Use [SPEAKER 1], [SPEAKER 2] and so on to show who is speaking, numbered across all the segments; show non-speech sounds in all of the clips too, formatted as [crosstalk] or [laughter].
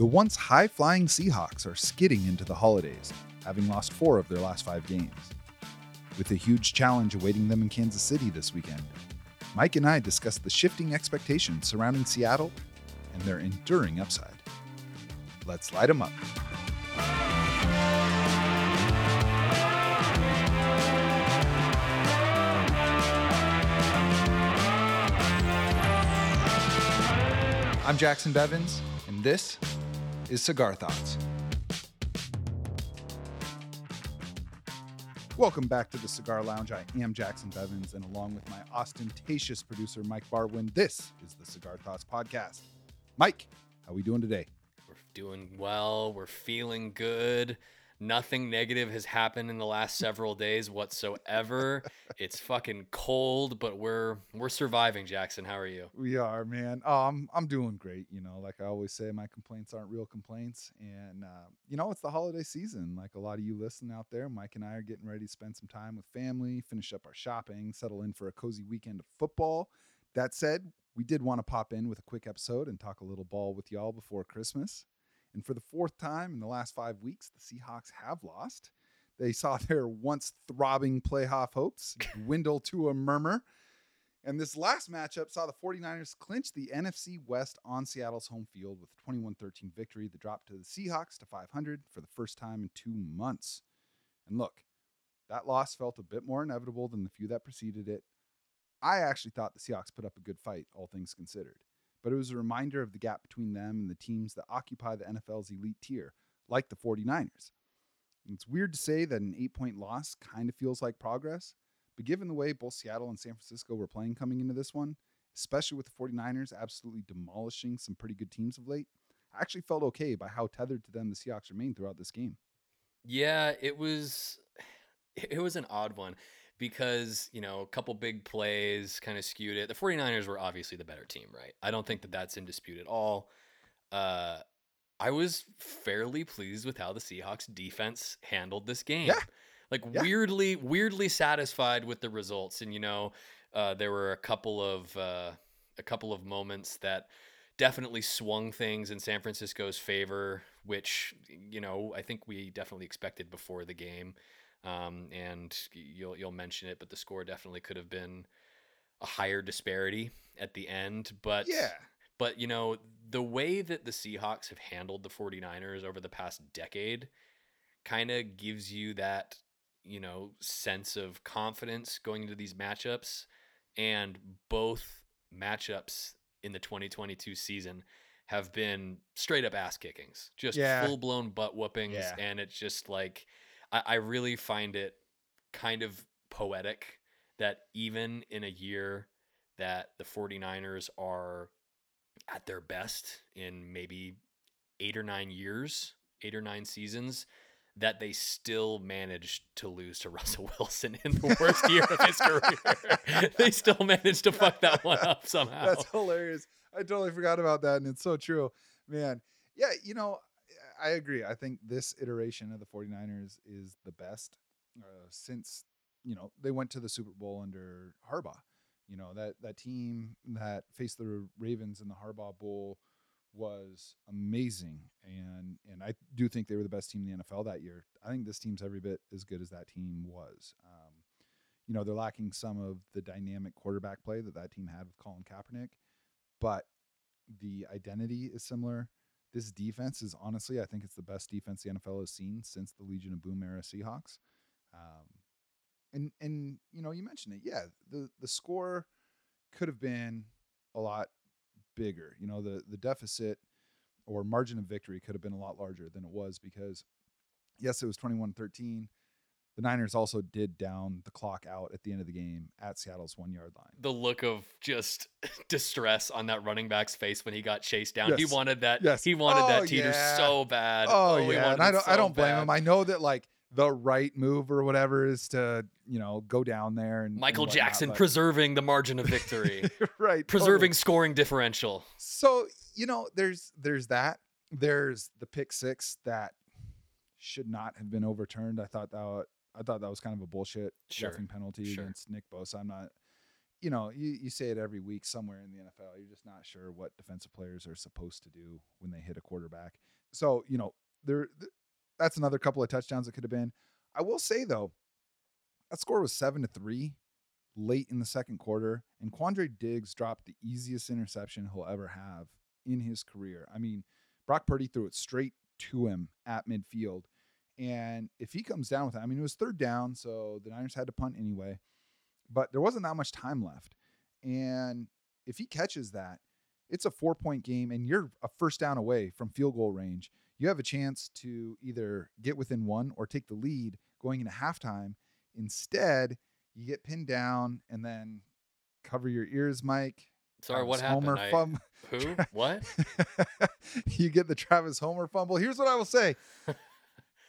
[SPEAKER 1] The once high flying Seahawks are skidding into the holidays, having lost four of their last five games. With a huge challenge awaiting them in Kansas City this weekend, Mike and I discuss the shifting expectations surrounding Seattle and their enduring upside. Let's light them up. I'm Jacson Bevens, and this is Cigar Thoughts. Welcome back to the Cigar Lounge. I am Jacson Bevens, and along with my ostentatious producer, Mike Barwin, this is the Cigar Thoughts Podcast. Mike, how are we doing today?
[SPEAKER 2] We're doing well. We're feeling good. Nothing negative has happened in the last several days whatsoever. it's fucking cold, but we're we're surviving, Jacson. How are you?
[SPEAKER 1] We are, man. Um, I'm doing great. You know, like I always say, my complaints aren't real complaints, and uh, you know, it's the holiday season. Like a lot of you listening out there, Mike and I are getting ready to spend some time with family, finish up our shopping, settle in for a cozy weekend of football. That said, we did want to pop in with a quick episode and talk a little ball with y'all before Christmas. And for the fourth time in the last five weeks, the Seahawks have lost. They saw [laughs] their once throbbing playoff hopes dwindle to a murmur. And this last matchup saw the 49ers clinch the NFC West on Seattle's home field with a 21 13 victory the drop to the Seahawks to 500 for the first time in two months. And look, that loss felt a bit more inevitable than the few that preceded it. I actually thought the Seahawks put up a good fight, all things considered but it was a reminder of the gap between them and the teams that occupy the NFL's elite tier, like the 49ers. And it's weird to say that an eight point loss kind of feels like progress, but given the way both Seattle and San Francisco were playing coming into this one, especially with the 49ers absolutely demolishing some pretty good teams of late, I actually felt okay by how tethered to them the Seahawks remained throughout this game.
[SPEAKER 2] Yeah, it was [sighs] it was an odd one because, you know, a couple big plays kind of skewed it. The 49ers were obviously the better team, right? I don't think that that's in dispute at all. Uh, I was fairly pleased with how the Seahawks defense handled this game.
[SPEAKER 1] Yeah.
[SPEAKER 2] Like
[SPEAKER 1] Yeah.
[SPEAKER 2] weirdly, weirdly satisfied with the results. And you know, uh, there were a couple of uh, a couple of moments that definitely swung things in San Francisco's favor, which you know I think we definitely expected before the game. Um, and you'll you'll mention it, but the score definitely could have been a higher disparity at the end. But
[SPEAKER 1] Yeah.
[SPEAKER 2] but you know, the way that the Seahawks have handled the 49ers over the past decade kind of gives you that, you know, sense of confidence going into these matchups and both matchups in the 2022 season have been straight up ass kickings, just
[SPEAKER 1] Yeah.
[SPEAKER 2] full blown butt whoopings
[SPEAKER 1] Yeah.
[SPEAKER 2] and it's just like I, I really find it kind of poetic that even in a year that the 49ers are at their best in maybe eight or nine years, eight or nine seasons, that they still managed to lose to [laughs] Russell Wilson in the worst year of his career. [laughs] they still managed to fuck that one up [laughs] somehow.
[SPEAKER 1] That's hilarious. I totally forgot about that, and it's so true, man. Yeah, you know, I agree. I think this iteration of the 49ers is the best uh, since you know they went to the Super Bowl under Harbaugh. You know that that team that faced the Ravens in the Harbaugh Bowl was amazing, and and I do think they were the best team in the NFL that year. I think this team's every bit as good as that team was. Um, you know they're lacking some of the dynamic quarterback play that that team had with Colin Kaepernick, but the identity is similar. This defense is honestly, I think it's the best defense the NFL has seen since the Legion of Boom era Seahawks. Um, and and you know you mentioned it, yeah. The the score could have been a lot bigger. You know the the deficit or margin of victory could have been a lot larger than it was because yes, it was 21-13. The Niners also did down the clock out at the end of the game at Seattle's one yard line.
[SPEAKER 2] the look of just [laughs] distress on that running back's face when he got chased down. He wanted that.
[SPEAKER 1] Yes.
[SPEAKER 2] He wanted
[SPEAKER 1] Oh,
[SPEAKER 2] that teeter
[SPEAKER 1] yeah.
[SPEAKER 2] so bad.
[SPEAKER 1] Oh, oh
[SPEAKER 2] he
[SPEAKER 1] yeah, and I don't I don't blame
[SPEAKER 2] bad.
[SPEAKER 1] him. I know that like the right move or whatever is to you know go down there and
[SPEAKER 2] Michael
[SPEAKER 1] and whatnot,
[SPEAKER 2] Jackson
[SPEAKER 1] but-
[SPEAKER 2] preserving the margin of [laughs] victory,
[SPEAKER 1] right,
[SPEAKER 2] preserving
[SPEAKER 1] totally.
[SPEAKER 2] scoring differential.
[SPEAKER 1] So you know, there's there's that. There's the pick six that should not have been overturned. I thought that I thought that was kind of a bullshit
[SPEAKER 2] Sure,
[SPEAKER 1] roughing penalty
[SPEAKER 2] sure.
[SPEAKER 1] against Nick Bosa. I'm not. you know, you, you say it every week somewhere in the NFL. You're just not sure what defensive players are supposed to do when they hit a quarterback. So, you know, there th- that's another couple of touchdowns that could have been. I will say though, that score was seven to three late in the second quarter, and Quandre Diggs dropped the easiest interception he'll ever have in his career. I mean, Brock Purdy threw it straight to him at midfield. And if he comes down with it, I mean, it was third down, so the Niners had to punt anyway, but there wasn't that much time left. And if he catches that, it's a four point game, and you're a first down away from field goal range. You have a chance to either get within one or take the lead going into halftime. Instead, you get pinned down and then cover your ears, Mike.
[SPEAKER 2] Sorry, what happened?
[SPEAKER 1] Homer
[SPEAKER 2] I-
[SPEAKER 1] fum-
[SPEAKER 2] Who? What? [laughs]
[SPEAKER 1] you get the Travis Homer fumble. Here's what I will say [laughs]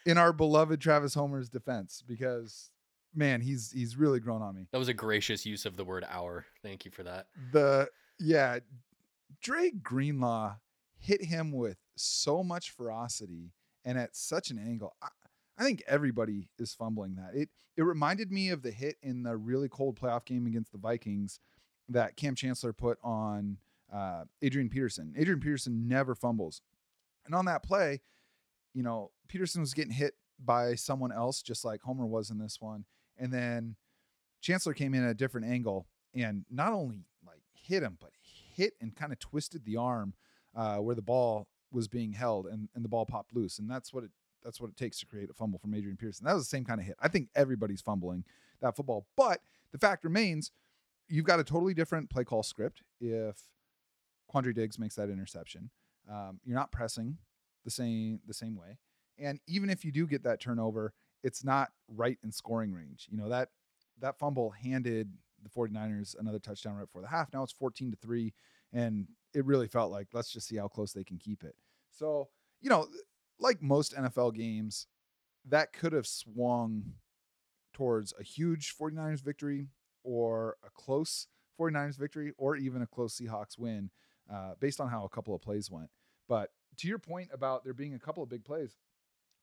[SPEAKER 1] in our beloved Travis Homer's defense, because man, he's he's really grown on me.
[SPEAKER 2] That was a gracious use of the word hour. Thank you for that.
[SPEAKER 1] The yeah, Dre Greenlaw hit him with so much ferocity and at such an angle. I, I think everybody is fumbling that. It it reminded me of the hit in the really cold playoff game against the Vikings that Kam Chancellor put on uh, Adrian Peterson. Adrian Peterson never fumbles, and on that play, you know Peterson was getting hit by someone else, just like Homer was in this one, and then Chancellor came in at a different angle and not only like hit him, but hit and kind of twisted the arm uh, where the ball was being held, and, and the ball popped loose, and that's what it that's what it takes to create a fumble from Adrian Peterson. That was the same kind of hit. I think everybody's fumbling that football, but the fact remains, you've got a totally different play call script if Quandre Diggs makes that interception. Um, you're not pressing the same the same way, and even if you do get that turnover, it's not right in scoring range. You know that that fumble handed the 49ers another touchdown right before the half. Now it's 14 to 3 and it really felt like let's just see how close they can keep it. So, you know, like most NFL games, that could have swung towards a huge 49ers victory or a close 49ers victory or even a close Seahawks win uh, based on how a couple of plays went. But to your point about there being a couple of big plays,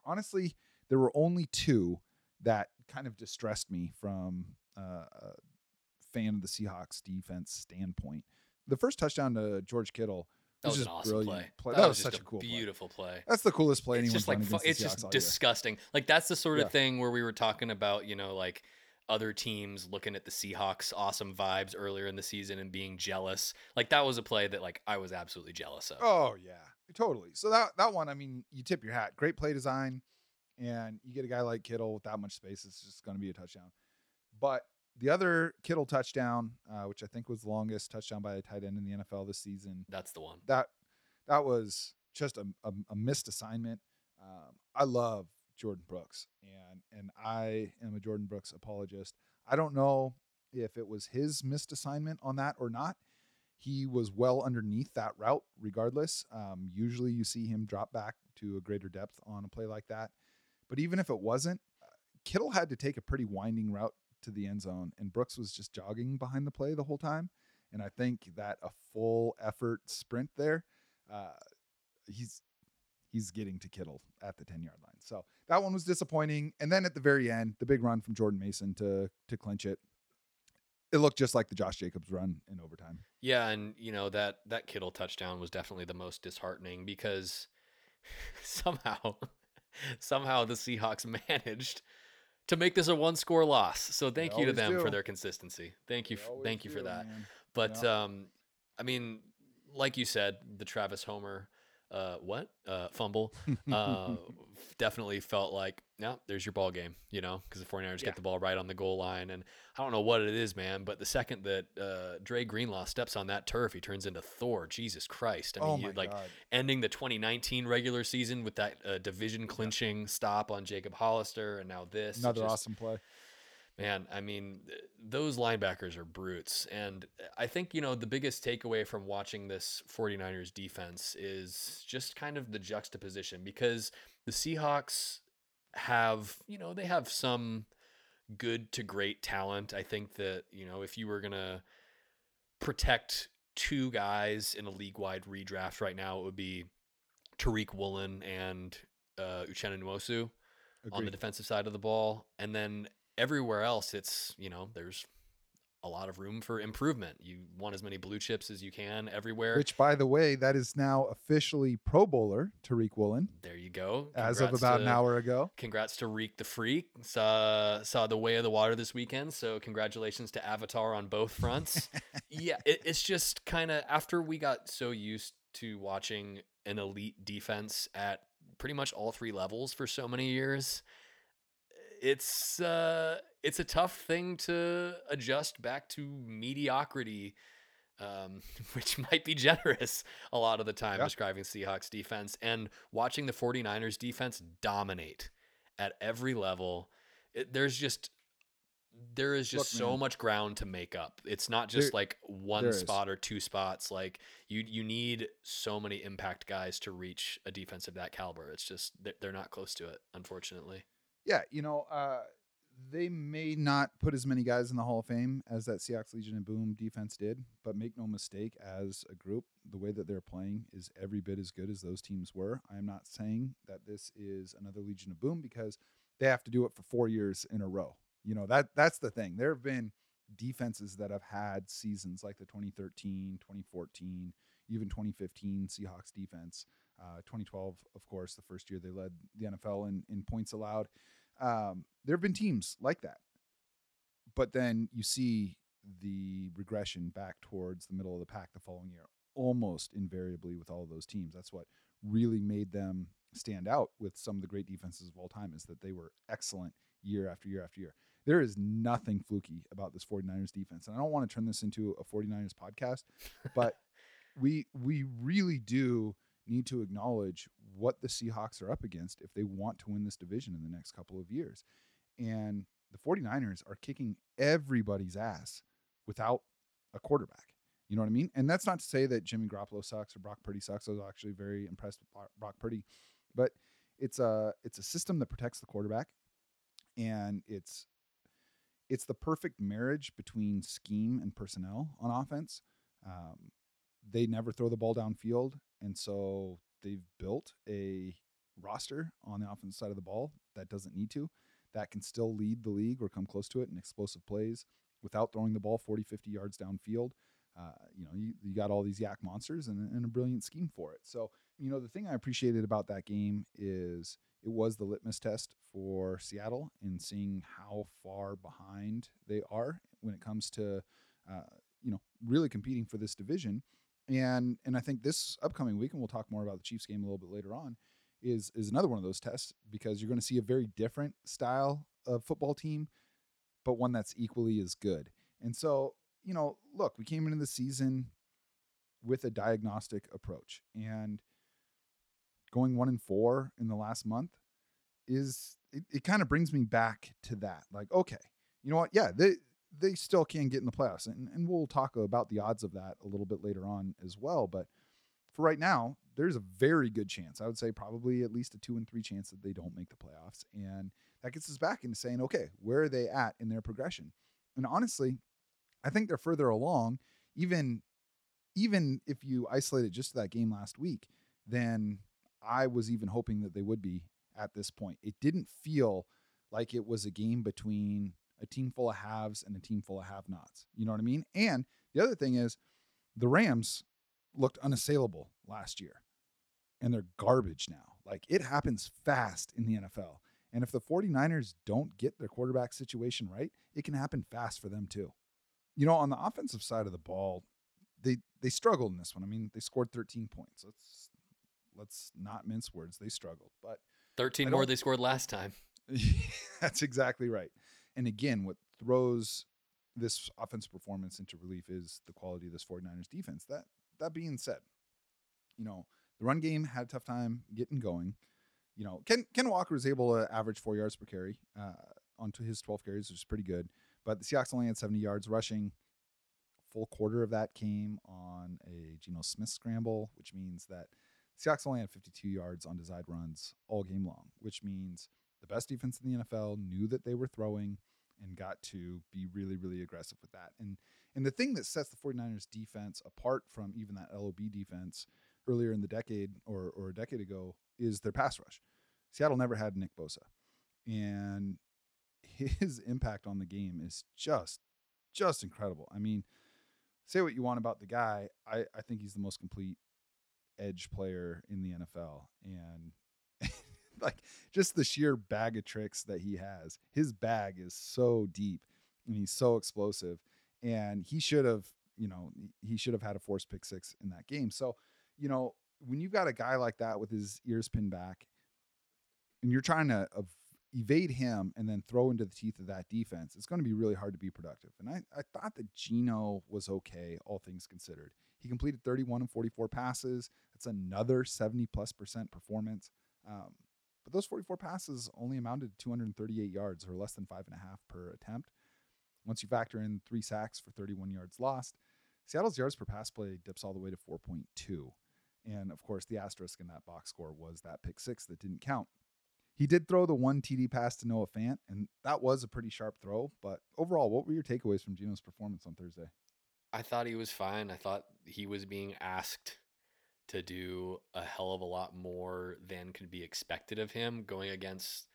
[SPEAKER 1] honestly, there were only two that kind of distressed me from uh, a fan of the Seahawks defense standpoint. The first touchdown to George Kittle
[SPEAKER 2] That was an awesome play.
[SPEAKER 1] play.
[SPEAKER 2] That,
[SPEAKER 1] That
[SPEAKER 2] was,
[SPEAKER 1] was such a cool
[SPEAKER 2] beautiful play.
[SPEAKER 1] That's the coolest play
[SPEAKER 2] It's
[SPEAKER 1] anyone's
[SPEAKER 2] just like
[SPEAKER 1] done
[SPEAKER 2] fu- it's just
[SPEAKER 1] all year.
[SPEAKER 2] disgusting. Like that's the sort of
[SPEAKER 1] Yeah.
[SPEAKER 2] thing where we were talking about, you know, like other teams looking at the Seahawks awesome vibes earlier in the season and being jealous. Like that was a play that like I was absolutely jealous of.
[SPEAKER 1] Oh yeah, totally. So that that one, I mean, you tip your hat. Great play design, and you get a guy like Kittle with that much space. It's just going to be a touchdown. But the other Kittle touchdown, uh, which I think was the longest touchdown by a tight end in the NFL this season,
[SPEAKER 2] That's the one.
[SPEAKER 1] that that was just a, a, a missed assignment. Um, I love Jordyn Brooks, and and I am a Jordyn Brooks apologist. I don't know if it was his missed assignment on that or not. He was well underneath that route, regardless. Um, usually, you see him drop back to a greater depth on a play like that. But even if it wasn't, uh, Kittle had to take a pretty winding route to the end zone, and Brooks was just jogging behind the play the whole time. And I think that a full effort sprint there, uh, he's he's getting to Kittle at the 10 yard line. So that one was disappointing. And then at the very end, the big run from Jordan Mason to to clinch it. It looked just like the Josh Jacobs run in overtime.
[SPEAKER 2] Yeah, and you know that that Kittle touchdown was definitely the most disheartening because [laughs] somehow [laughs] somehow the Seahawks [laughs] managed to make this a one score loss. So thank you to them for their consistency. Thank you f- thank you for that.
[SPEAKER 1] man.
[SPEAKER 2] But
[SPEAKER 1] Yeah.
[SPEAKER 2] um I mean like you said, the Travis Homer uh what? Uh fumble [laughs] uh definitely felt like yeah, there's your ball game, you know, because the 49ers
[SPEAKER 1] Yeah.
[SPEAKER 2] get the ball right on the goal line. And I don't know what it is, man, but the second that uh, Dre Greenlaw steps on that turf, he turns into Thor. Jesus Christ. I mean,
[SPEAKER 1] oh
[SPEAKER 2] you like
[SPEAKER 1] God.
[SPEAKER 2] ending the 2019 regular season with that uh, division clinching stop on Jacob Hollister, and now this.
[SPEAKER 1] Another
[SPEAKER 2] just-
[SPEAKER 1] awesome play.
[SPEAKER 2] Man, I mean, those linebackers are brutes. And I think, you know, the biggest takeaway from watching this 49ers defense is just kind of the juxtaposition because the Seahawks have, you know, they have some good to great talent. I think that, you know, if you were going to protect two guys in a league wide redraft right now, it would be Tariq Woolen and uh, Uchenna Nwosu on the defensive side of the ball, and then everywhere else, it's you know there's a lot of room for improvement. You want as many blue chips as you can everywhere.
[SPEAKER 1] Which, by the way, that is now officially Pro Bowler Tariq Woolen.
[SPEAKER 2] There you go.
[SPEAKER 1] Congrats as of about
[SPEAKER 2] to,
[SPEAKER 1] an hour ago.
[SPEAKER 2] Congrats to Reek the Freak. Saw saw the way of the water this weekend. So congratulations to Avatar on both fronts. [laughs] yeah, it, it's just kind of after we got so used to watching an elite defense at pretty much all three levels for so many years it's uh, it's a tough thing to adjust back to mediocrity, um, [laughs] which might be generous a lot of the time yeah. describing Seahawks defense and watching the 49ers defense dominate at every level. It, there's just there is just Look, so man. much ground to make up. It's not just there, like one spot is. or two spots. Like you you need so many impact guys to reach a defense of that caliber. It's just they're not close to it, unfortunately
[SPEAKER 1] yeah, you know, uh, they may not put as many guys in the Hall of Fame as that Seahawks Legion and Boom defense did, but make no mistake, as a group, the way that they're playing is every bit as good as those teams were. I'm not saying that this is another Legion of Boom because they have to do it for four years in a row. You know that that's the thing. There have been defenses that have had seasons like the 2013, 2014, even 2015 Seahawks defense. Uh, 2012, of course, the first year they led the NFL in, in points allowed. Um, there have been teams like that, but then you see the regression back towards the middle of the pack the following year, almost invariably with all of those teams. That's what really made them stand out with some of the great defenses of all time is that they were excellent year after year after year. There is nothing fluky about this 49ers defense. And I don't want to turn this into a 49ers podcast, but [laughs] we we really do need to acknowledge what the Seahawks are up against if they want to win this division in the next couple of years. And the 49ers are kicking everybody's ass without a quarterback. You know what I mean? And that's not to say that Jimmy Garoppolo sucks or Brock Purdy sucks. I was actually very impressed with Brock Purdy, but it's a it's a system that protects the quarterback, and it's it's the perfect marriage between scheme and personnel on offense. Um, they never throw the ball downfield, and so they've built a roster on the offensive side of the ball that doesn't need to, that can still lead the league or come close to it in explosive plays without throwing the ball 40, 50 yards downfield. Uh, you know, you, you, got all these YAC monsters and, and, a brilliant scheme for it. So, you know, the thing I appreciated about that game is it was the litmus test for Seattle in seeing how far behind they are when it comes to, uh, you know, really competing for this division and and I think this upcoming week, and we'll talk more about the Chiefs game a little bit later on, is is another one of those tests because you're going to see a very different style of football team, but one that's equally as good. And so, you know, look, we came into the season with a diagnostic approach, and going one and four in the last month is it, it kind of brings me back to that. Like, okay, you know what? Yeah, they they still can get in the playoffs. And, and we'll talk about the odds of that a little bit later on as well. But for right now, there's a very good chance. I would say probably at least a two and three chance that they don't make the playoffs. And that gets us back into saying, okay, where are they at in their progression? And honestly, I think they're further along, even even if you isolate it just to that game last week, than I was even hoping that they would be at this point. It didn't feel like it was a game between a team full of haves and a team full of have nots. You know what I mean? And the other thing is the Rams looked unassailable last year and they're garbage now. Like it happens fast in the NFL. And if the 49ers don't get their quarterback situation right, it can happen fast for them too. You know, on the offensive side of the ball, they they struggled in this one. I mean, they scored 13 points. Let's let's not mince words. They struggled, but
[SPEAKER 2] 13 more they scored last time. [laughs]
[SPEAKER 1] that's exactly right. And again, what throws this offensive performance into relief is the quality of this 49ers defense. That that being said, you know, the run game had a tough time getting going. You know, Ken Ken Walker was able to average four yards per carry uh, onto his 12 carries, which is pretty good. But the Seahawks only had 70 yards rushing. Full quarter of that came on a Geno Smith scramble, which means that Seahawks only had 52 yards on designed runs all game long, which means the best defense in the NFL knew that they were throwing and got to be really, really aggressive with that. And and the thing that sets the 49ers defense apart from even that LOB defense earlier in the decade or, or a decade ago is their pass rush. Seattle never had Nick Bosa. And his [laughs] impact on the game is just just incredible. I mean, say what you want about the guy. I, I think he's the most complete edge player in the NFL. And [laughs] like just the sheer bag of tricks that he has. His bag is so deep and he's so explosive. And he should have, you know, he should have had a forced pick six in that game. So, you know, when you've got a guy like that with his ears pinned back and you're trying to evade him and then throw into the teeth of that defense, it's going to be really hard to be productive. And I, I thought that Geno was okay, all things considered. He completed 31 and 44 passes. That's another 70 plus percent performance. Um, but those 44 passes only amounted to 238 yards or less than five and a half per attempt. Once you factor in three sacks for 31 yards lost, Seattle's yards per pass play dips all the way to 4.2. And of course, the asterisk in that box score was that pick six that didn't count. He did throw the one TD pass to Noah Fant, and that was a pretty sharp throw. But overall, what were your takeaways from Geno's performance on Thursday?
[SPEAKER 2] I thought he was fine. I thought he was being asked to do a hell of a lot more than could be expected of him going against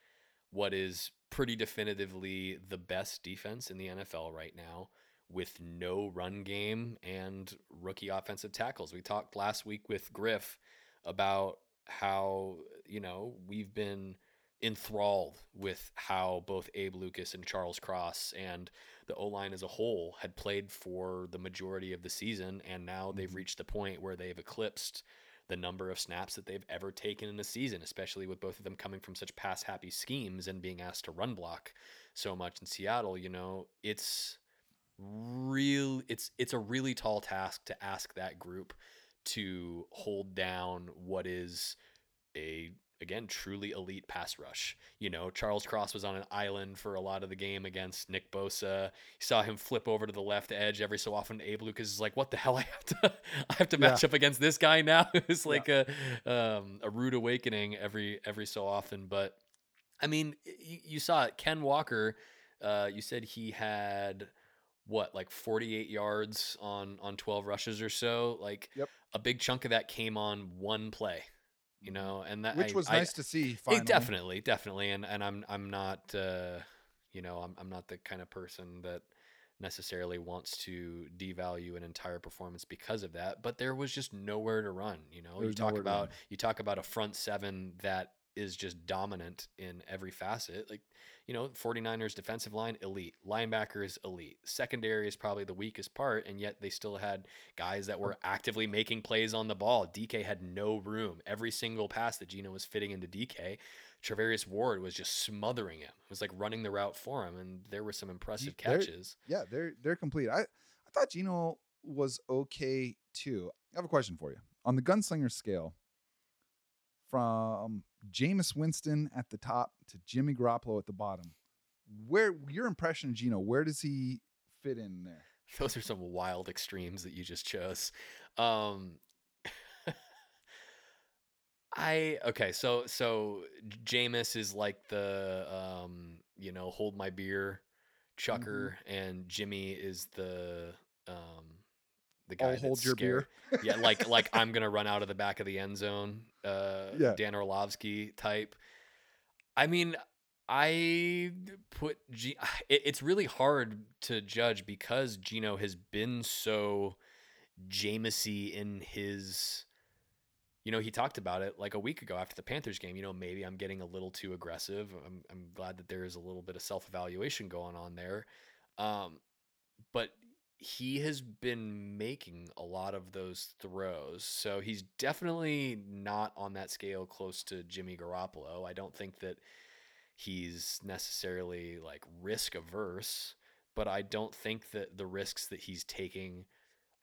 [SPEAKER 2] what is pretty definitively the best defense in the NFL right now with no run game and rookie offensive tackles. We talked last week with Griff about how, you know, we've been enthralled with how both Abe Lucas and Charles Cross and the O line as a whole had played for the majority of the season. And now they've mm-hmm. reached the point where they've eclipsed the number of snaps that they've ever taken in a season, especially with both of them coming from such pass happy schemes and being asked to run block so much in Seattle. You know, it's real it's it's a really tall task to ask that group to hold down what is a again, truly elite pass rush. You know, Charles Cross was on an island for a lot of the game against Nick Bosa. You saw him flip over to the left edge every so often. Abe Lucas is like, "What the hell? [laughs] I have to, I have to match yeah. up against this guy now." [laughs] it's like yeah. a um, a rude awakening every every so often. But I mean, you, you saw it. Ken Walker. Uh, you said he had what like 48 yards on on 12 rushes or so like yep. a big chunk of that came on one play you know, and that
[SPEAKER 1] which
[SPEAKER 2] I,
[SPEAKER 1] was
[SPEAKER 2] I,
[SPEAKER 1] nice to see.
[SPEAKER 2] Finally. definitely, definitely, and and I'm I'm not, uh, you know, I'm I'm not the kind of person that necessarily wants to devalue an entire performance because of that. But there was just nowhere to run. You know, you talk about you talk about a front seven that is just dominant in every facet. Like you know, 49ers defensive line, elite. Linebackers, elite. Secondary is probably the weakest part, and yet they still had guys that were actively making plays on the ball. DK had no room. Every single pass that Geno was fitting into DK, Charvarius Ward was just smothering him. It was like running the route for him, and there were some impressive catches.
[SPEAKER 1] They're, yeah, they're they're complete. I, I thought Geno was okay too. I have a question for you. On the gunslinger scale, from Jameis Winston at the top to Jimmy Garoppolo at the bottom. Where your impression of Geno? Where does he fit in there? [laughs]
[SPEAKER 2] Those are some wild extremes that you just chose. Um, [laughs] I okay, so so Jameis is like the um, you know, hold my beer chucker, mm-hmm. and Jimmy is the um the guy
[SPEAKER 1] I'll hold your
[SPEAKER 2] scared. beer. [laughs] yeah, like like I'm gonna run out of the back of the end zone. Uh, yeah. Dan Orlovsky type. I mean, I put G. [sighs] It, it's really hard to judge because Geno has been so Jameisy in his. You know, he talked about it like a week ago after the Panthers game. You know, maybe I'm getting a little too aggressive. I'm, I'm glad that there is a little bit of self evaluation going on there. Um, but he has been making a lot of those throws. So he's definitely not on that scale close to Jimmy Garoppolo. I don't think that he's necessarily like risk averse, but I don't think that the risks that he's taking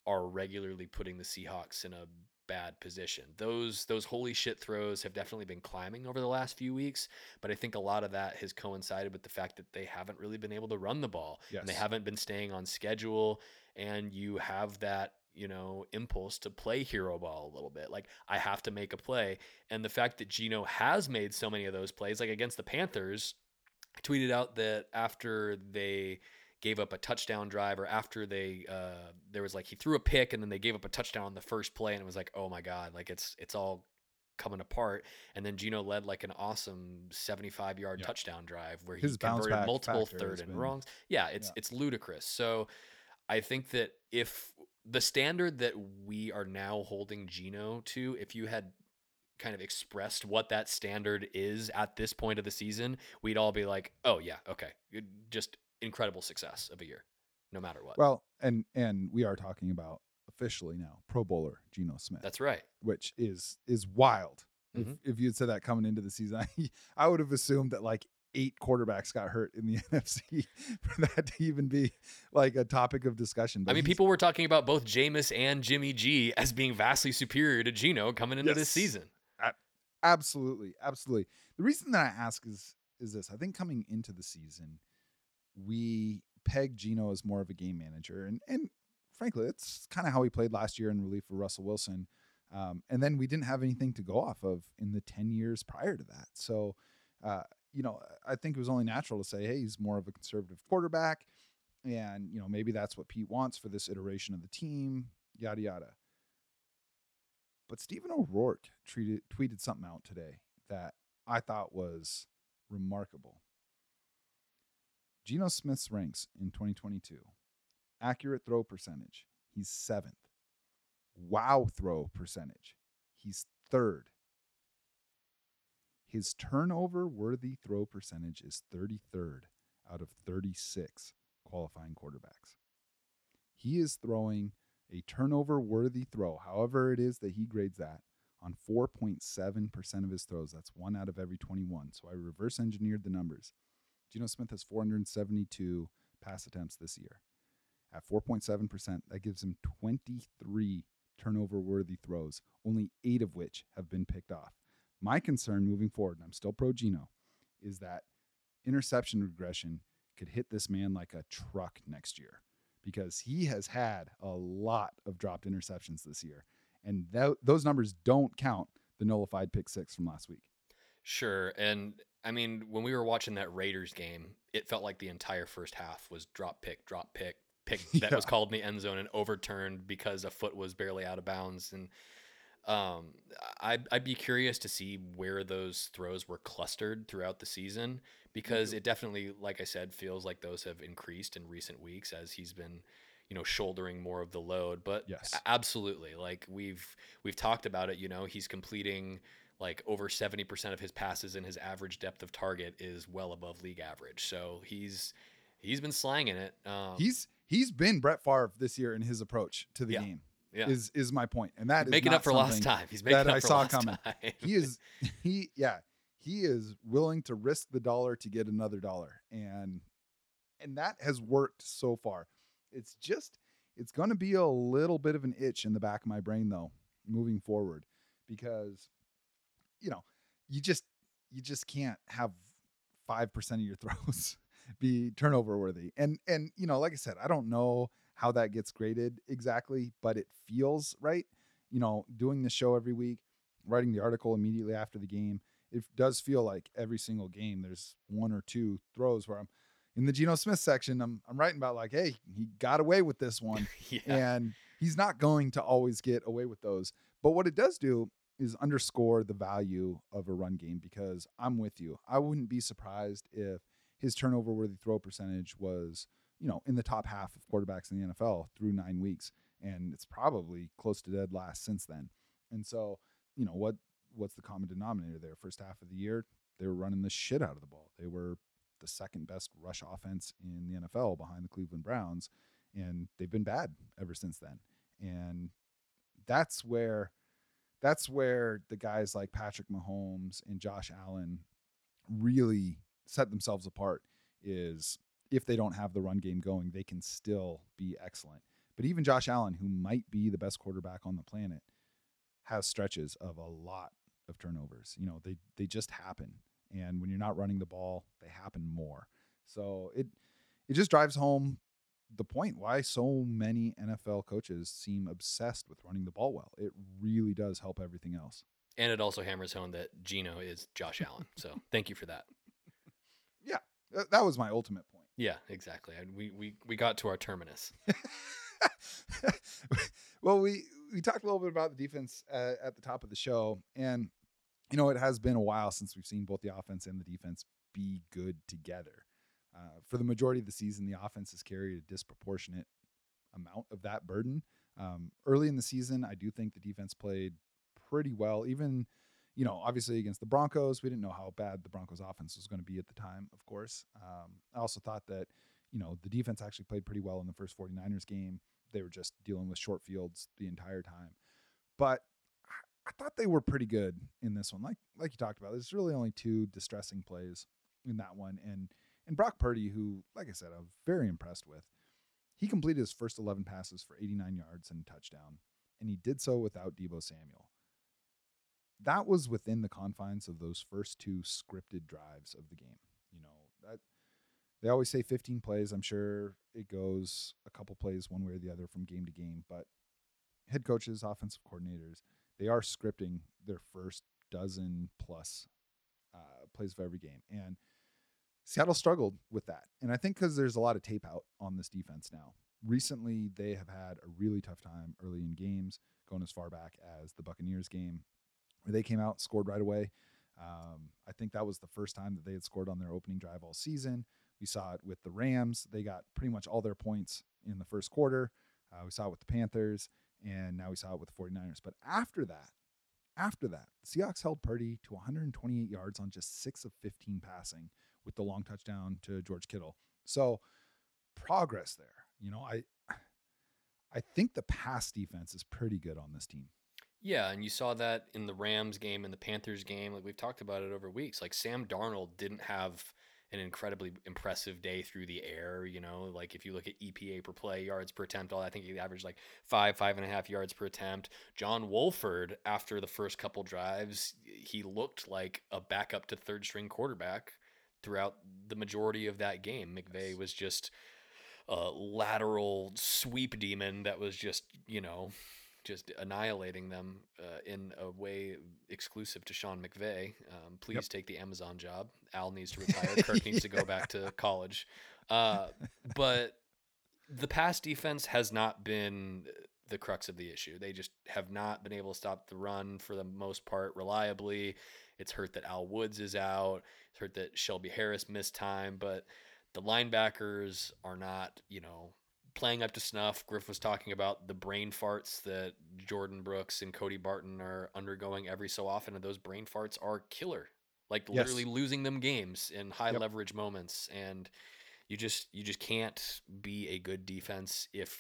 [SPEAKER 2] are regularly putting the Seahawks in a bad position. Those those holy shit throws have definitely been climbing over the last few weeks, but I think a lot of that has coincided with the fact that they haven't really been able to run the ball. Yes. And they haven't been staying on schedule and you have that you know, impulse to play hero ball a little bit. Like I have to make a play. And the fact that Geno has made so many of those plays, like against the Panthers, I tweeted out that after they gave up a touchdown drive or after they uh, there was like he threw a pick and then they gave up a touchdown on the first play and it was like oh my god like it's it's all coming apart. And then Geno led like an awesome 75 yard
[SPEAKER 1] Yeah.
[SPEAKER 2] touchdown drive where
[SPEAKER 1] His
[SPEAKER 2] he
[SPEAKER 1] bounce
[SPEAKER 2] converted multiple third and
[SPEAKER 1] been-
[SPEAKER 2] wrongs. Yeah, it's
[SPEAKER 1] Yeah.
[SPEAKER 2] it's ludicrous. So I think that if the standard that we are now holding Geno to, if you had kind of expressed what that standard is at this point of the season, we'd all be like, "Oh yeah, okay, just incredible success of a year, no matter what."
[SPEAKER 1] Well, and and we are talking about officially now Pro Bowler Geno Smith,
[SPEAKER 2] That's right.
[SPEAKER 1] which is is wild.
[SPEAKER 2] Mhm.
[SPEAKER 1] If, if you had said that coming into the season, [laughs] I would have assumed that like eight quarterbacks got hurt in the [laughs] NFC [laughs] for that to even be like a topic of discussion.
[SPEAKER 2] I mean, people were talking about both Jameis and Jimmy G as being vastly superior to Geno coming into this season.
[SPEAKER 1] absolutely, absolutely. The reason that I ask is is this: I think coming into the season, we pegged Geno as more of a game manager, and and frankly, it's kind of how he played last year in relief for Russell Wilson. Um, and then we didn't have anything to go off of in the ten years prior to that. So, uh, you know, I think it was only natural to say, hey, he's more of a conservative quarterback, and you know maybe that's what Pete wants for this iteration of the team. Yada yada. But Stephen O'Rourke tweeted, tweeted something out today that I thought was remarkable. Geno Smith's ranks in 2022 accurate throw percentage, he's seventh. Wow throw percentage, he's third. His turnover worthy throw percentage is 33rd out of 36 qualifying quarterbacks. He is throwing a turnover worthy throw, however it is that he grades that, on 4.7% of his throws. That's one out of every 21. So I reverse engineered the numbers. Geno Smith has 472 pass attempts this year. At 4.7%, that gives him 23 turnover worthy throws, only eight of which have been picked off. My concern moving forward, and I'm still pro Geno, is that interception regression could hit this man like a truck next year because he has had a lot of dropped interceptions this year. And tho- those numbers don't count the nullified pick six from last week.
[SPEAKER 2] Sure. And I mean, when we were watching that Raiders game, it felt like the entire first half was drop pick, drop pick, pick [laughs] that was called in the end zone and overturned because a foot was barely out of bounds. And um, I'd, I'd be curious to see where those throws were clustered throughout the season because
[SPEAKER 1] too.
[SPEAKER 2] it definitely, like I said, feels like those have increased in recent weeks as he's been you know shouldering more of the load but
[SPEAKER 1] Yes.
[SPEAKER 2] absolutely like we've we've talked about it you know he's completing like over 70% of his passes and his average depth of target is well above league average so he's he's been slanging it um,
[SPEAKER 1] He's he's been Brett Favre this year in his approach to the
[SPEAKER 2] Yeah.
[SPEAKER 1] game.
[SPEAKER 2] yeah.
[SPEAKER 1] Is is my point, and that is
[SPEAKER 2] making up for lost time he's making
[SPEAKER 1] that
[SPEAKER 2] up
[SPEAKER 1] I
[SPEAKER 2] for
[SPEAKER 1] saw
[SPEAKER 2] lost
[SPEAKER 1] coming.
[SPEAKER 2] time [laughs]
[SPEAKER 1] He is he yeah he is willing to risk the dollar to get another dollar, and and that has worked so far. It's just it's going to be a little bit of an itch in the back of my brain though moving forward because you know you just you just can't have 5% of your [laughs] throws be turnover worthy. And and you know like i said i don't know how that gets graded exactly but it feels right. You know doing the show every week writing the article immediately after the game it does feel like every single game there's one or two throws where i'm in the Geno Smith section I'm I'm writing about like hey he got away with this one [laughs]
[SPEAKER 2] yeah.
[SPEAKER 1] and he's not going to always get away with those. But what it does do is underscore the value of a run game because I'm with you. I wouldn't be surprised if his turnover worthy throw percentage was, you know, in the top half of quarterbacks in the NFL through nine weeks. And it's probably close to dead last since then. And so, you know, what what's the common denominator there? First half of the year, they were running the shit out of the ball. They were the second best rush offense in the NFL behind the Cleveland Browns and they've been bad ever since then. And that's where that's where the guys like Patrick Mahomes and Josh Allen really set themselves apart is if they don't have the run game going, they can still be excellent. But even Josh Allen, who might be the best quarterback on the planet, has stretches of a lot of turnovers. You know, they they just happen. And when you're not running the ball, they happen more. So it it just drives home the point why so many NFL coaches seem obsessed with running the ball well. It really does help everything else.
[SPEAKER 2] and it also hammers home that Geno is Josh Allen so thank you for that [laughs]
[SPEAKER 1] Yeah, That was my ultimate point.
[SPEAKER 2] yeah exactly And we we we got to our terminus [laughs]
[SPEAKER 1] well, we we talked a little bit about the defense uh, at the top of the show, and you know, it has been a while since we've seen both the offense and the defense be good together. Uh, for the majority of the season, the offense has carried a disproportionate amount of that burden. Um, early in the season, I do think the defense played pretty well. Even, you know, obviously against the Broncos, we didn't know how bad the Broncos offense was going to be at the time, of course. Um, I also thought that, you know, the defense actually played pretty well in the first 49ers game. They were just dealing with short fields the entire time. But I thought they were pretty good in this one. Like like you talked about, there's really only two distressing plays in that one. And and Brock Purdy, who, like I said, I'm very impressed with, he completed his first 11 passes for 89 yards and a touchdown, and he did so without Deebo Samuel. That was within the confines of those first two scripted drives of the game. You know, that they always say 15 plays. I'm sure it goes a couple plays one way or the other from game to game, but head coaches, offensive coordinators, they are scripting their first dozen plus uh, plays of every game. And Seattle struggled with that. And I think because there's a lot of tape out on this defense now. Recently, they have had a really tough time early in games, going as far back as the Buccaneers game, where they came out, scored right away. Um, I think that was the first time that they had scored on their opening drive all season. We saw it with the Rams. They got pretty much all their points in the first quarter. Uh, we saw it with the Panthers, and now we saw it with the 49ers. But after that, after that, the Seahawks held Purdy to 128 yards on just six of 15 passing with the long touchdown to George Kittle. So progress there. You know, I I think the pass defense is pretty good on this team.
[SPEAKER 2] Yeah, and you saw that in the Rams game and the Panthers game. Like we've talked about it over weeks. Like Sam Darnold didn't have an incredibly impressive day through the air. You know, like if you look at EPA per play, yards per attempt, all I think he averaged like five, five and a half yards per attempt. John Wolford, after the first couple drives, he looked like a backup to third string quarterback throughout the majority of that game. McVay was just a lateral sweep demon that was just, you know, just annihilating them uh, in a way exclusive to Sean McVay. Um, please yep. take the Amazon job. Al needs to [laughs] retire. Kirk needs to go back to college. Uh, but the pass defense has not been the crux of the issue. They just have not been able to stop the run for the most part reliably. It's hurt that Al Woods is out. It's hurt that Shelby Harris missed time, but the linebackers are not, you know, playing up to snuff. Griff was talking about the brain farts that Jordyn Brooks and Cody Barton are undergoing every so often, and those brain farts are killer. Like yes. literally losing them games in high yep. leverage moments, and you just you just can't be a good defense if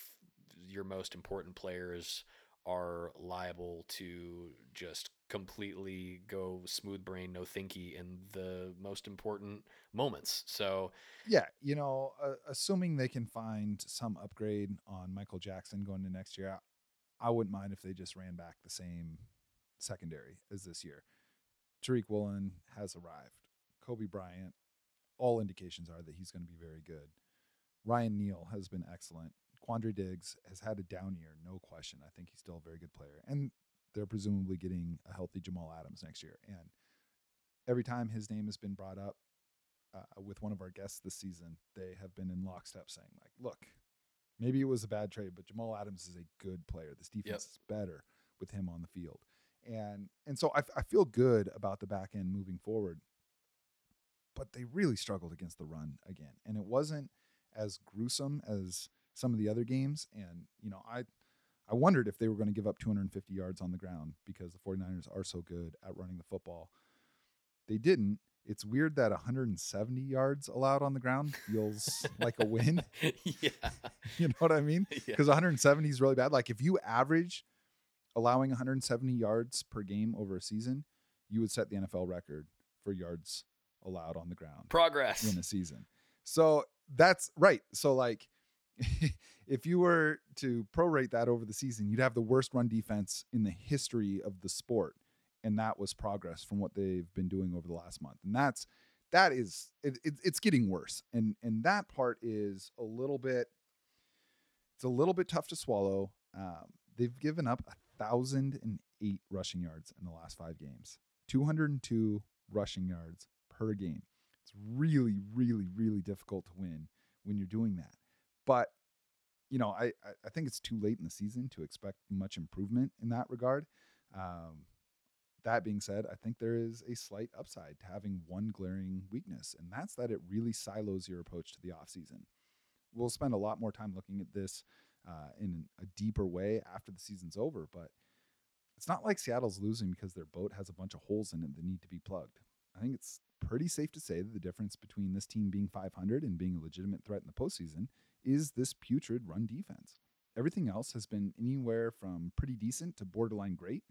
[SPEAKER 2] your most important players are liable to just completely go smooth brain, no thinky in the most important moments. So,
[SPEAKER 1] yeah, you know, uh, assuming they can find some upgrade on Michael Jackson going to next year, I, I wouldn't mind if they just ran back the same secondary as this year. Tariq Woolen has arrived. Coby Bryant, all indications are that he's going to be very good. Ryan Neal has been excellent. Quandre Diggs has had a down year, no question. I think he's still a very good player. And they're presumably getting a healthy Jamal Adams next year. And every time his name has been brought up uh, with one of our guests this season, they have been in lockstep saying, like, look, maybe it was a bad trade, but Jamal Adams is a good player. This defense yep. is better with him on the field. And and so I, I feel good about the back end moving forward. But they really struggled against the run again. And it wasn't as gruesome as some of the other games. And, you know, I I wondered if they were going to give up 250 yards on the ground because the 49ers are so good at running the football. They didn't. It's weird that 170 yards allowed on the ground feels like a win. [laughs]
[SPEAKER 2] yeah. [laughs]
[SPEAKER 1] you know what I mean? Because yeah. 170 is really bad. Like if you average allowing 170 yards per game over a season, you would set the NFL record for yards allowed on the ground.
[SPEAKER 2] Progress
[SPEAKER 1] in a season. So that's right. So like [laughs] if you were to prorate that over the season, you'd have the worst run defense in the history of the sport. And that was progress from what they've been doing over the last month. And that's that is it, it, it's getting worse. And and that part is a little bit it's a little bit tough to swallow. Um, they've given up a thousand and eight rushing yards in the last five games, 202 rushing yards per game. It's really, really, really difficult to win when you're doing that. But you know, I I think it's too late in the season to expect much improvement in that regard. Um, That being said, I think there is a slight upside to having one glaring weakness, and that's that it really silos your approach to the offseason. We'll spend a lot more time looking at this uh, in a deeper way after the season's over, but it's not like Seattle's losing because their boat has a bunch of holes in it that need to be plugged. I think it's pretty safe to say that the difference between this team being 500 and being a legitimate threat in the postseason is this putrid run defense. Everything else has been anywhere from pretty decent to borderline great.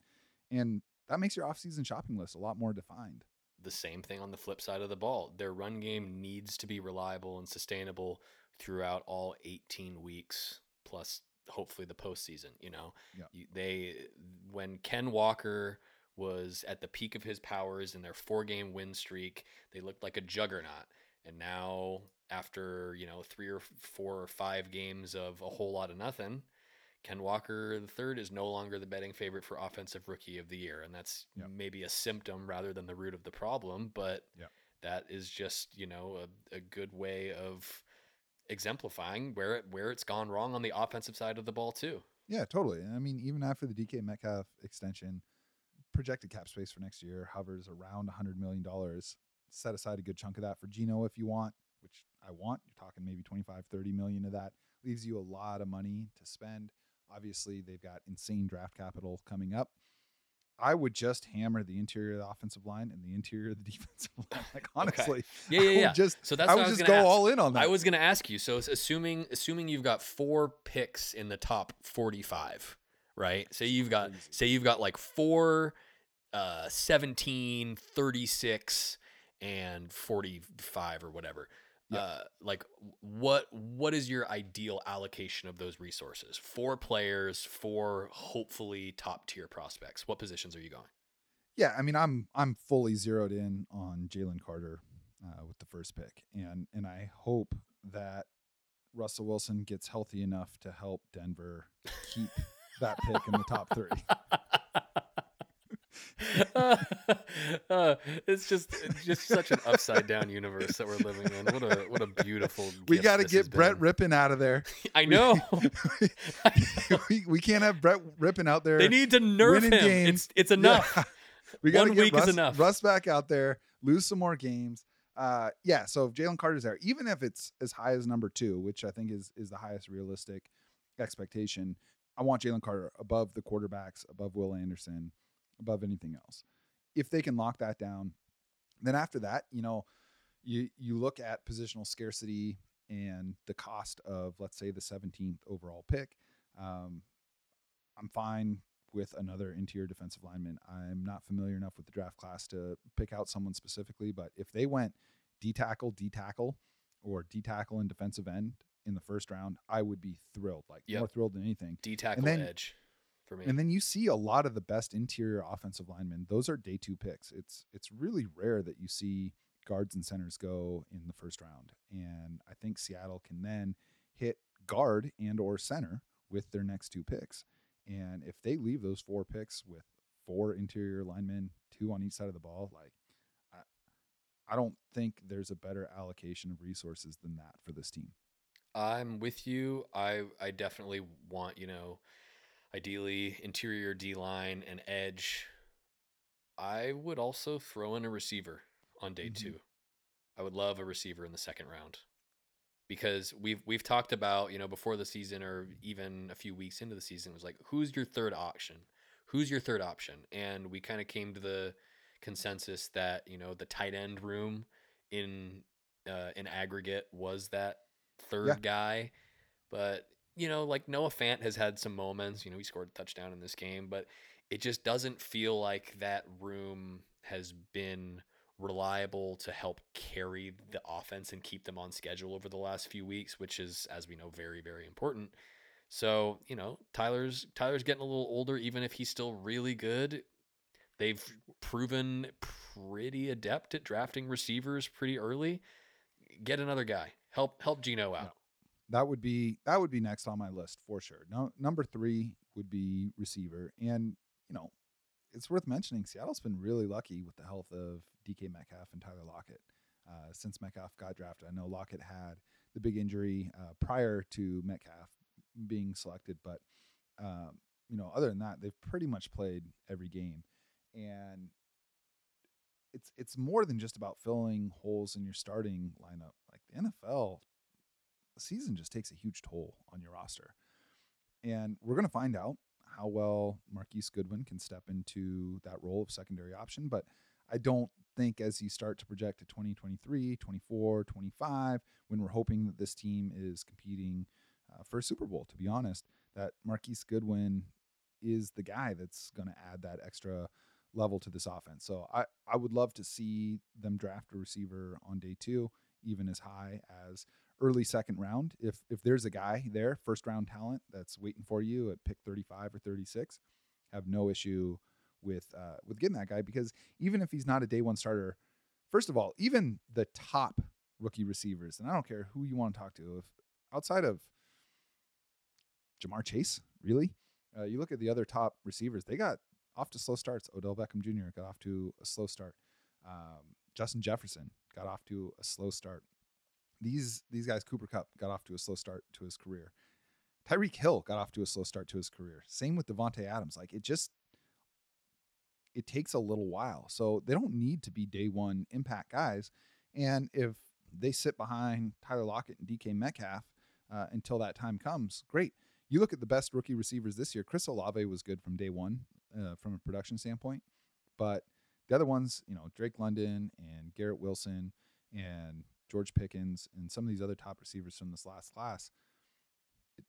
[SPEAKER 1] And that makes your offseason shopping list a lot more defined.
[SPEAKER 2] The same thing on the flip side of the ball. Their run game needs to be reliable and sustainable throughout all 18 weeks, plus hopefully the postseason. You know,
[SPEAKER 1] Yeah.
[SPEAKER 2] You- they when Ken Walker was at the peak of his powers in their four game win streak, they looked like a juggernaut. And now, after you know three or four or five games of a whole lot of nothing, Ken Walker the third is no longer the betting favorite for offensive rookie of the year, and that's
[SPEAKER 1] Yep.
[SPEAKER 2] maybe a symptom rather than the root of the problem. But
[SPEAKER 1] Yep.
[SPEAKER 2] that is just you know a, a good way of exemplifying where it where it's gone wrong on the offensive side of the ball too.
[SPEAKER 1] Yeah, totally. I mean, even after the DK Metcalf extension, projected cap space for next year hovers around $100 million. Set aside a good chunk of that for Geno if you want, I want. You're talking maybe 25, 30 million of that. Leaves you a lot of money to spend. Obviously, they've got insane draft capital coming up. I would just hammer the interior of the offensive line and the interior of the [laughs] defensive line. Like honestly,
[SPEAKER 2] Yeah,
[SPEAKER 1] I
[SPEAKER 2] yeah,
[SPEAKER 1] would
[SPEAKER 2] yeah.
[SPEAKER 1] Just
[SPEAKER 2] So that's
[SPEAKER 1] I would
[SPEAKER 2] I
[SPEAKER 1] just go
[SPEAKER 2] ask.
[SPEAKER 1] all in on that.
[SPEAKER 2] I was going to ask you. So assuming assuming you've got four picks in the top 45, right? Say you've got say you've got like 4 uh 17, 36 and 45 or whatever.
[SPEAKER 1] Yeah.
[SPEAKER 2] Uh like what what is your ideal allocation of those resources? for players, for hopefully top tier prospects. What positions are you going?
[SPEAKER 1] Yeah, I mean, I'm I'm fully zeroed in on Jalen Carter uh, with the first pick, and and I hope that Russell Wilson gets healthy enough to help Denver keep that pick in the top three. [laughs] [laughs]
[SPEAKER 2] uh, it's just it's just such an upside down universe that we're living in. What a what a beautiful.
[SPEAKER 1] We got to get Brett
[SPEAKER 2] been.
[SPEAKER 1] Rippin out of there. [laughs]
[SPEAKER 2] I know. [laughs]
[SPEAKER 1] we, we can't have Brett Rypien out there.
[SPEAKER 2] they need to nerf him.
[SPEAKER 1] games.
[SPEAKER 2] It's it's enough.
[SPEAKER 1] Yeah. we got to
[SPEAKER 2] One
[SPEAKER 1] get
[SPEAKER 2] week is
[SPEAKER 1] Russ,
[SPEAKER 2] enough.
[SPEAKER 1] Russ back out there, lose some more games. Uh, yeah. So if Jalen Carter's there, even if it's as high as number two, which I think is is the highest realistic expectation, I want Jalen Carter above the quarterbacks, above Will Anderson, above anything else. If they can lock that down, then after that, you know, you you look at positional scarcity and the cost of let's say the 17th overall pick. Um, I'm fine with another interior defensive lineman. I'm not familiar enough with the draft class to pick out someone specifically, but if they went D tackle, D tackle, or D tackle and defensive end in the first round, I would be thrilled, like
[SPEAKER 2] Yep.
[SPEAKER 1] more thrilled than anything.
[SPEAKER 2] D tackle edge for me.
[SPEAKER 1] And then you see a lot of the best interior offensive linemen; those are day two picks. It's it's really rare that you see guards and centers go in the first round, and I think Seattle can then hit guard and or center with their next two picks. And if they leave those four picks with four interior linemen, two on each side of the ball, like I, I don't think there's a better allocation of resources than that for this team.
[SPEAKER 2] I'm with you. I I definitely want, you know, ideally interior D line and edge. I would also throw in a receiver on day
[SPEAKER 1] Mhm.
[SPEAKER 2] 2. I would love a receiver in the second round. Because we've we've talked about, you know, before the season or even a few weeks into the season it was like who's your third option? Who's your third option? And we kind of came to the consensus that, you know, the tight end room in uh, in aggregate was that third
[SPEAKER 1] Yeah.
[SPEAKER 2] guy. But you know, like Noah Fant has had some moments. You know, he scored a touchdown in this game, but it just doesn't feel like that room has been reliable to help carry the offense and keep them on schedule over the last few weeks, which is, as we know, very very important. So you know, Tyler's Tyler's getting a little older, even if he's still really good. They've proven pretty adept at drafting receivers pretty early. Get another guy. Help help Geno out.
[SPEAKER 1] That would be that would be next on my list for sure. No, number three would be receiver, and you know, it's worth mentioning Seattle's been really lucky with the health of DK Metcalf and Tyler Lockett uh, since Metcalf got drafted. I know Lockett had the big injury uh, prior to Metcalf being selected, but um, you know, other than that, they've pretty much played every game. and it's it's more than just about filling holes in your starting lineup. Like the NFL, season just takes a huge toll on your roster, and we're going to find out how well Marquise Goodwin can step into that role of secondary option. But I don't think as you start to project to 2023, 24, 25, when we're hoping that this team is competing uh, for a Super Bowl, to be honest, that Marquise Goodwin is the guy that's going to add that extra level to this offense. So I, I would love to see them draft a receiver on day two, even as high as early second round. If if there's a guy there, first round talent that's waiting for you at pick 35 or 36, have no issue with uh, with getting that guy because even if he's not a day one starter, first of all, even the top rookie receivers, and I don't care who you want to talk to, if outside of Ja'Marr Chase, really, uh, you look at the other top receivers, they got off to slow starts. Odell Beckham Jr. got off to a slow start. Um, Justin Jefferson got off to a slow start. These these guys, Cooper Kupp got off to a slow start to his career. Tyreek Hill got off to a slow start to his career. Same with Davante Adams. Like it just it takes a little while. So they don't need to be day one impact guys. And if they sit behind Tyler Lockett and DK Metcalf uh, until that time comes, great. You look at the best rookie receivers this year. Chris Olave was good from day one uh, from a production standpoint, but the other ones, you know, Drake London and Garrett Wilson and George Pickens and some of these other top receivers from this last class, it,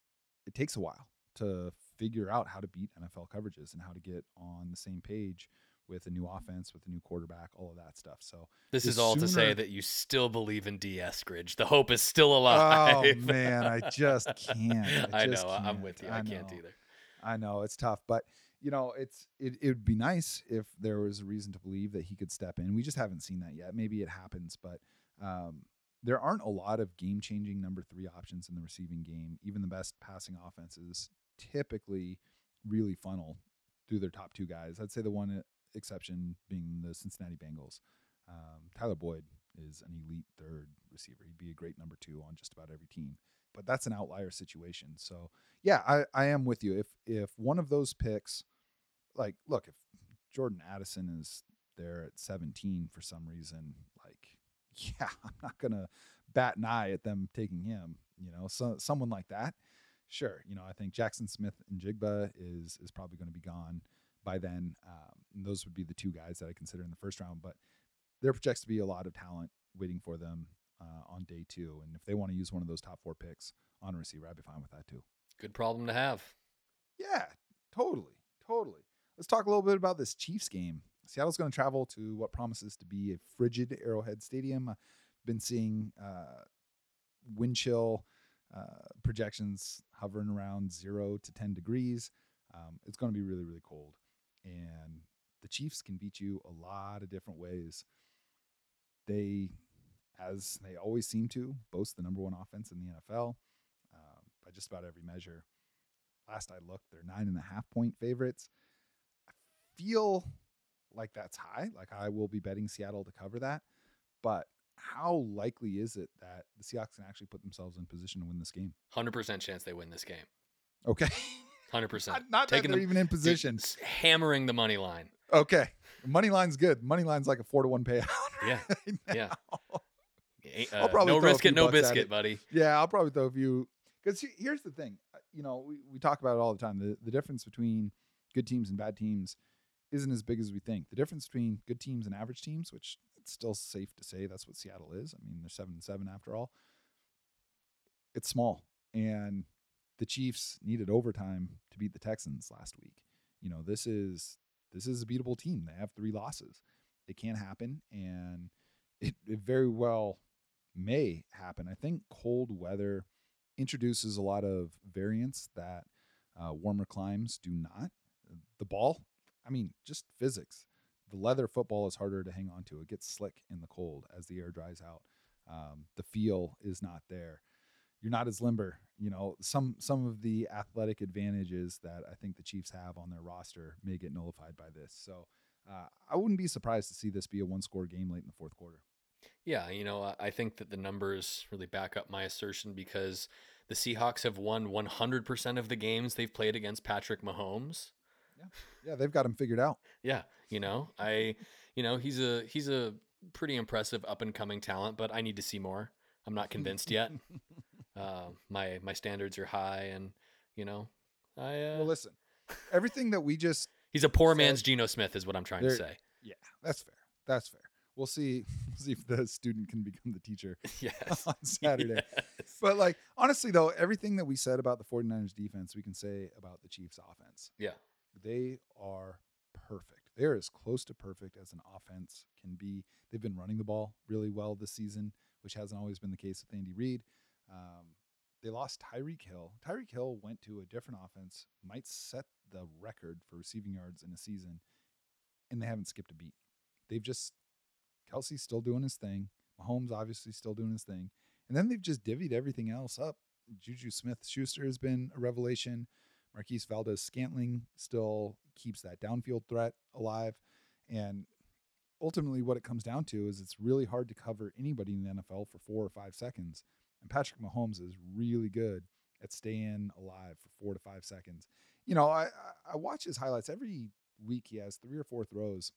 [SPEAKER 1] it takes a while to figure out how to beat NFL coverages and how to get on the same page with a new offense, with a new quarterback, all of that stuff. So
[SPEAKER 2] this is all sooner... to say that you still believe in Dee Eskridge. The hope is still alive.
[SPEAKER 1] Oh man, I just [laughs] can't. I,
[SPEAKER 2] I
[SPEAKER 1] just
[SPEAKER 2] know.
[SPEAKER 1] Can't.
[SPEAKER 2] I'm with you. I, I can't either.
[SPEAKER 1] I know it's tough, but you know, it's it, it would be nice if there was a reason to believe that he could step in. We just haven't seen that yet. Maybe it happens, but um, there aren't a lot of game changing number three options in the receiving game. Even the best passing offenses typically really funnel through their top two guys. I'd say the one exception being the Cincinnati Bengals. Um, Tyler Boyd is an elite third receiver. He'd be a great number two on just about every team. But that's an outlier situation. So yeah, I, I am with you. If if one of those picks, like look, if Jordan Addison is there at 17 for some reason, [laughs] yeah, I'm not gonna bat an eye at them taking him. You know, so someone like that sure, you know, I think Jackson Smith-Njigba is is probably going to be gone by then. Um, those would be the two guys that I consider in the first round, but there projects to be a lot of talent waiting for them uh, on day two. And if they want to use one of those top four picks on a receiver, I'd be fine with that too.
[SPEAKER 2] Good problem to have.
[SPEAKER 1] Yeah, totally, totally. Let's talk a little bit about this Chiefs game. Seattle's going to travel to what promises to be a frigid Arrowhead Stadium. I've been seeing uh, wind chill uh, projections hovering around zero to 10 degrees. Um, it's going to be really, really cold. And the Chiefs can beat you a lot of different ways. They, as they always seem to, boast the number one offense in the NFL uh, by just about every measure. Last I looked, they're nine and a half point favorites. I feel like that's high. Like I will be betting Seattle to cover that. But how likely is it that the Seahawks can actually put themselves in position to win this game?
[SPEAKER 2] Hundred percent chance they win this game.
[SPEAKER 1] Okay. [laughs]
[SPEAKER 2] Hundred percent.
[SPEAKER 1] Not, not Taking that they're even in position.
[SPEAKER 2] Hammering the money line.
[SPEAKER 1] Okay. Money line's good. Money line's like a four to one payout. [laughs]
[SPEAKER 2] Yeah. Yeah. Uh, I'll probably no risk it, no biscuit, it. buddy.
[SPEAKER 1] Yeah, I'll probably throw a few. Because here's the thing, uh, you know, we, we talk about it all the time. The the difference between good teams and bad teams isn't as big as we think. The difference between good teams and average teams, which it's still safe to say that's what Seattle is. I mean, they're seven and seven after all. It's small, and the Chiefs needed overtime to beat the Texans last week. You know, this is this is a beatable team. They have three losses. It can happen, and it, it very well may happen. I think cold weather introduces a lot of variance that uh, warmer climes do not. The ball, I mean, just physics the leather football is harder to hang on to. It gets slick in the cold as the air dries out. Um, the feel is not there. You're not as limber. You know, some some of the athletic advantages that I think the Chiefs have on their roster may get nullified by this. So uh, I wouldn't be surprised to see this be a one score game late in the fourth quarter.
[SPEAKER 2] Yeah, you know, I think that the numbers really back up my assertion because the Seahawks have won 100% of the games they've played against Patrick Mahomes.
[SPEAKER 1] Yeah, they've got him figured out.
[SPEAKER 2] Yeah, you know, I, you know, he's a he's a pretty impressive up and coming talent, but I need to see more. I'm not convinced yet. [laughs] Uh, my my standards are high, and you know, I. Uh,
[SPEAKER 1] well, listen, everything that we just
[SPEAKER 2] he's a poor
[SPEAKER 1] said-
[SPEAKER 2] man's Geno Smith, is what I'm trying to say.
[SPEAKER 1] yeah, that's fair. That's fair. We'll see [laughs] see if the student can become the teacher [laughs]
[SPEAKER 2] yes.
[SPEAKER 1] on Saturday.
[SPEAKER 2] Yes.
[SPEAKER 1] But like honestly though, everything that we said about the 49ers defense, we can say about the Chiefs offense.
[SPEAKER 2] Yeah.
[SPEAKER 1] They are perfect. They're as close to perfect as an offense can be. They've been running the ball really well this season, which hasn't always been the case with Andy Reid. Um, they lost Tyreek Hill. Tyreek Hill went to a different offense, might set the record for receiving yards in a season, and they haven't skipped a beat. They've just Kelce's still doing his thing. Mahomes obviously still doing his thing. And then they've just divvied everything else up. Juju Smith Schuster has been a revelation. Marquez Valdes Scantling still keeps that downfield threat alive. And ultimately, what it comes down to is it's really hard to cover anybody in the NFL for four or five seconds. And Patrick Mahomes is really good at staying alive for four to five seconds. You know, I, I- watch his highlights every week. He has three or four throws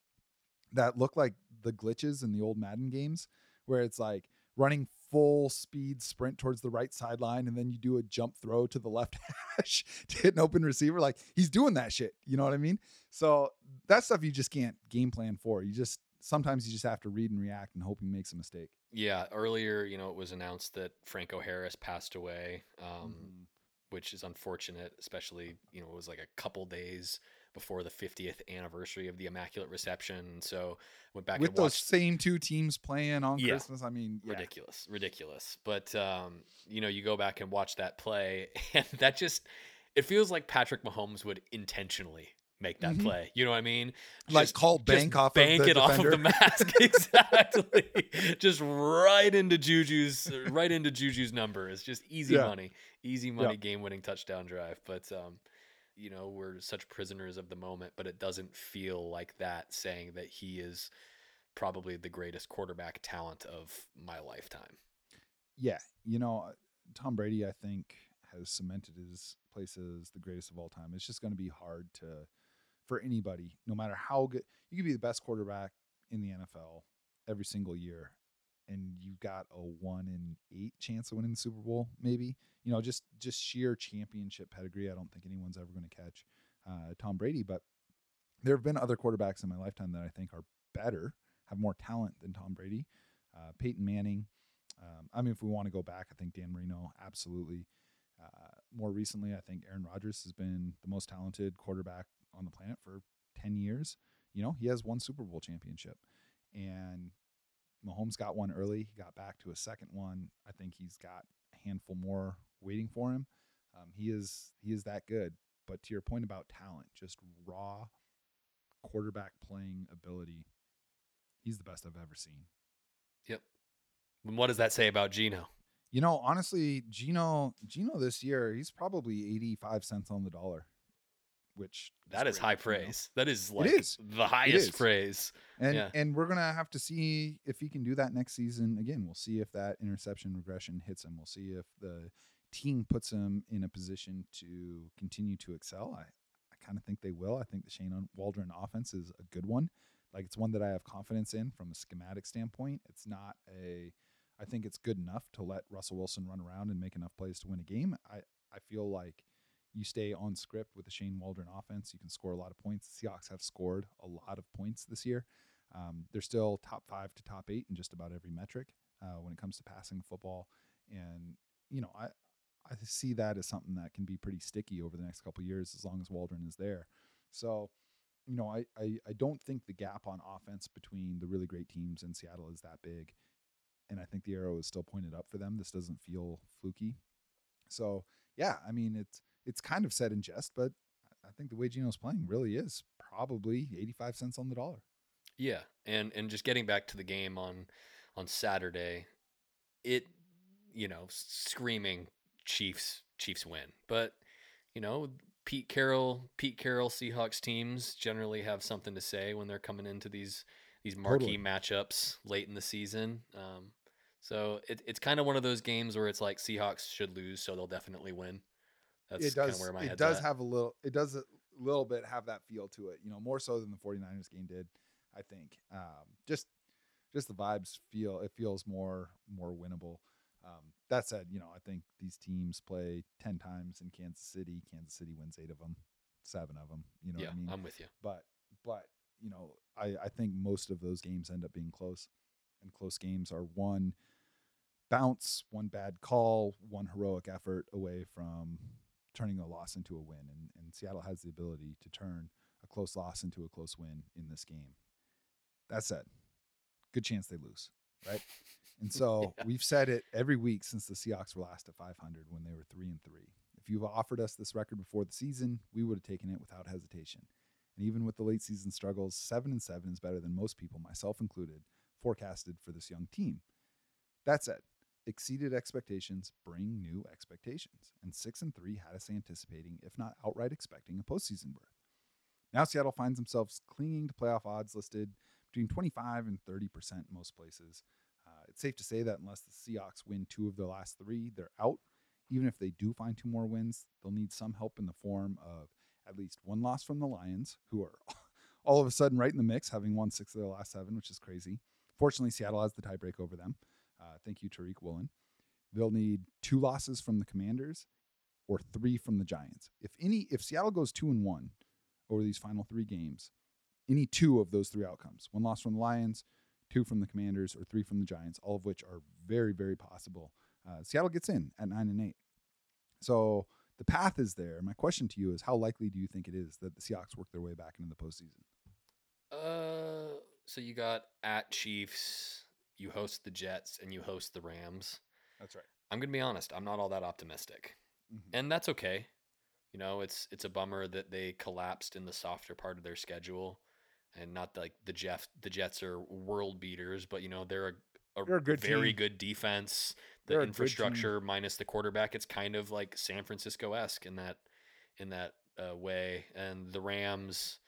[SPEAKER 1] that look like the glitches in the old Madden games, where it's like running full speed sprint towards the right sideline, and then you do a jump throw to the left hash [laughs] to hit an open receiver. Like he's doing that shit. You know what I mean? So that stuff you just can't game plan for. You just sometimes you just have to read and react and hope he makes a mistake.
[SPEAKER 2] Yeah, earlier, you know, it was announced that Franco Harris passed away, um,
[SPEAKER 1] Mhm.
[SPEAKER 2] which is unfortunate, especially, you know, it was like a couple days before the 50th anniversary of the Immaculate Reception. So went back
[SPEAKER 1] With those same two teams playing on
[SPEAKER 2] Yeah.
[SPEAKER 1] Christmas, I mean, yeah.
[SPEAKER 2] Ridiculous, ridiculous. But, um, you know, you go back and watch that play, [laughs] and that just, it feels like Patrick Mahomes would intentionally make that
[SPEAKER 1] Mhm.
[SPEAKER 2] play. You know what I mean?
[SPEAKER 1] Like
[SPEAKER 2] Just-
[SPEAKER 1] call
[SPEAKER 2] just
[SPEAKER 1] bank off of
[SPEAKER 2] bank
[SPEAKER 1] the
[SPEAKER 2] it off of the mask [laughs] exactly [laughs] just right into juju's right into juju's number it's just easy
[SPEAKER 1] Yeah.
[SPEAKER 2] money easy money
[SPEAKER 1] Yeah.
[SPEAKER 2] game winning touchdown drive but um you know we're such prisoners of the moment but it doesn't feel like that saying that he is probably the greatest quarterback talent of my lifetime
[SPEAKER 1] yeah, you know, uh, Tom Brady, I think, has cemented his place as the greatest of all time. It's just going to be hard to, for anybody, no matter how good, you could be the best quarterback in the NFL every single year, and you've got a one in eight chance of winning the Super Bowl, maybe. You know, just just sheer championship pedigree. I don't think anyone's ever going to catch uh, Tom Brady, but there have been other quarterbacks in my lifetime that I think are better, have more talent than Tom Brady. Uh, Peyton Manning. Um, I mean, if we want to go back, I think Dan Marino, absolutely. Uh, more recently, I think Aaron Rodgers has been the most talented quarterback on the planet for 10 years. You know, he has one Super Bowl championship. And Mahomes got one early. He got back to a second one. I think he's got a handful more waiting for him. Um, he is he is that good. But to your point about talent, just raw quarterback playing ability, he's the best I've ever seen. Yep.
[SPEAKER 2] And what does that say about geno
[SPEAKER 1] You know, honestly, Geno Geno this year, he's probably 85 cents on the dollar, which
[SPEAKER 2] that is high
[SPEAKER 1] you know?
[SPEAKER 2] praise that is like
[SPEAKER 1] is.
[SPEAKER 2] the highest
[SPEAKER 1] is.
[SPEAKER 2] praise
[SPEAKER 1] And
[SPEAKER 2] Yeah.
[SPEAKER 1] and we're gonna have to see if he can do that next season. Again, we'll see if that interception regression hits him. We'll see if the team puts him in a position to continue to excel. I, I kind of think they will. I think the Shane Waldron offense is a good one. Like it's one that I have confidence in from a schematic standpoint. It's not a I think it's good enough to let Russell Wilson run around and make enough plays to win a game. I, I feel like you stay on script with the Shane Waldron offense, you can score a lot of points. The Seahawks have scored a lot of points this year. Um, they're still top five to top eight in just about every metric uh, when it comes to passing football, and you know I I see that as something that can be pretty sticky over the next couple years as long as Waldron is there. So, you know, I, I I don't think the gap on offense between the really great teams in Seattle is that big, and I think the arrow is still pointed up for them. This doesn't feel fluky. So yeah, I mean it's it's kind of said in jest, but I think the way Geno's playing really is probably 85 cents on the dollar.
[SPEAKER 2] Yeah, and and just getting back to the game on on Saturday, it you know screaming Chiefs Chiefs win, but you know Pete Carroll Pete Carroll Seahawks teams generally have something to say when they're coming into these these marquee
[SPEAKER 1] Totally.
[SPEAKER 2] matchups late in the season. Um, so it, it's kind of one of those games where it's like Seahawks should lose, so they'll definitely win. That's
[SPEAKER 1] it does
[SPEAKER 2] where my
[SPEAKER 1] it does
[SPEAKER 2] at.
[SPEAKER 1] have a little it does a little bit have that feel to it, you know, more so than the 49ers game did, I think. Um, just just the vibes feel it feels more more winnable. Um, that said, you know, I think these teams play 10 times in Kansas City. Kansas City wins 8 of them, 7 of them, you know
[SPEAKER 2] yeah,
[SPEAKER 1] what I mean?
[SPEAKER 2] I'm with you.
[SPEAKER 1] but but you know I, I think most of those games end up being close and close games are one bounce one bad call one heroic effort away from turning a loss into a win and, and seattle has the ability to turn a close loss into a close win in this game that said good chance they lose right and so [laughs]
[SPEAKER 2] Yeah.
[SPEAKER 1] we've said it every week since the seahawks were last at 500 when they were three and three if you've offered us this record before the season we would have taken it without hesitation and even with the late season struggles, seven and seven is better than most people, myself included, forecasted for this young team. That said, exceeded expectations bring new expectations, and six and three had us anticipating, if not outright expecting, a postseason berth. Now Seattle finds themselves clinging to playoff odds listed between 25 and 30 percent most places. Uh, it's safe to say that unless the Seahawks win two of their last three, they're out. Even if they do find two more wins, they'll need some help in the form of at least one loss from the Lions, who are [laughs] all of a sudden right in the mix, having won six of their last seven, which is crazy. Fortunately, Seattle has the tiebreak over them. Uh, thank you, Tariq Woolen. They'll need two losses from the Commanders or three from the Giants. If any, if Seattle goes two and one over these final three games, any two of those three outcomes, one loss from the Lions, two from the Commanders, or three from the Giants, all of which are very, very possible. Uh, Seattle gets in at nine and eight. So the path is there. My question to you is how likely do you think it is that the Seahawks work their way back into the postseason?
[SPEAKER 2] Uh, so you got at Chiefs, you host the Jets, and you host the Rams.
[SPEAKER 1] That's right.
[SPEAKER 2] I'm gonna be honest. I'm not all that optimistic,
[SPEAKER 1] Mm-hmm.
[SPEAKER 2] and that's okay. You know, it's it's a bummer that they collapsed in the softer part of their schedule, and not like the Jeff the Jets are world beaters, but you know they're a, a,
[SPEAKER 1] They're a good
[SPEAKER 2] very
[SPEAKER 1] team.
[SPEAKER 2] good defense. The
[SPEAKER 1] They're a good team.
[SPEAKER 2] infrastructure minus the quarterback, it's kind of like San Francisco esque in that in that uh, way. And the Rams,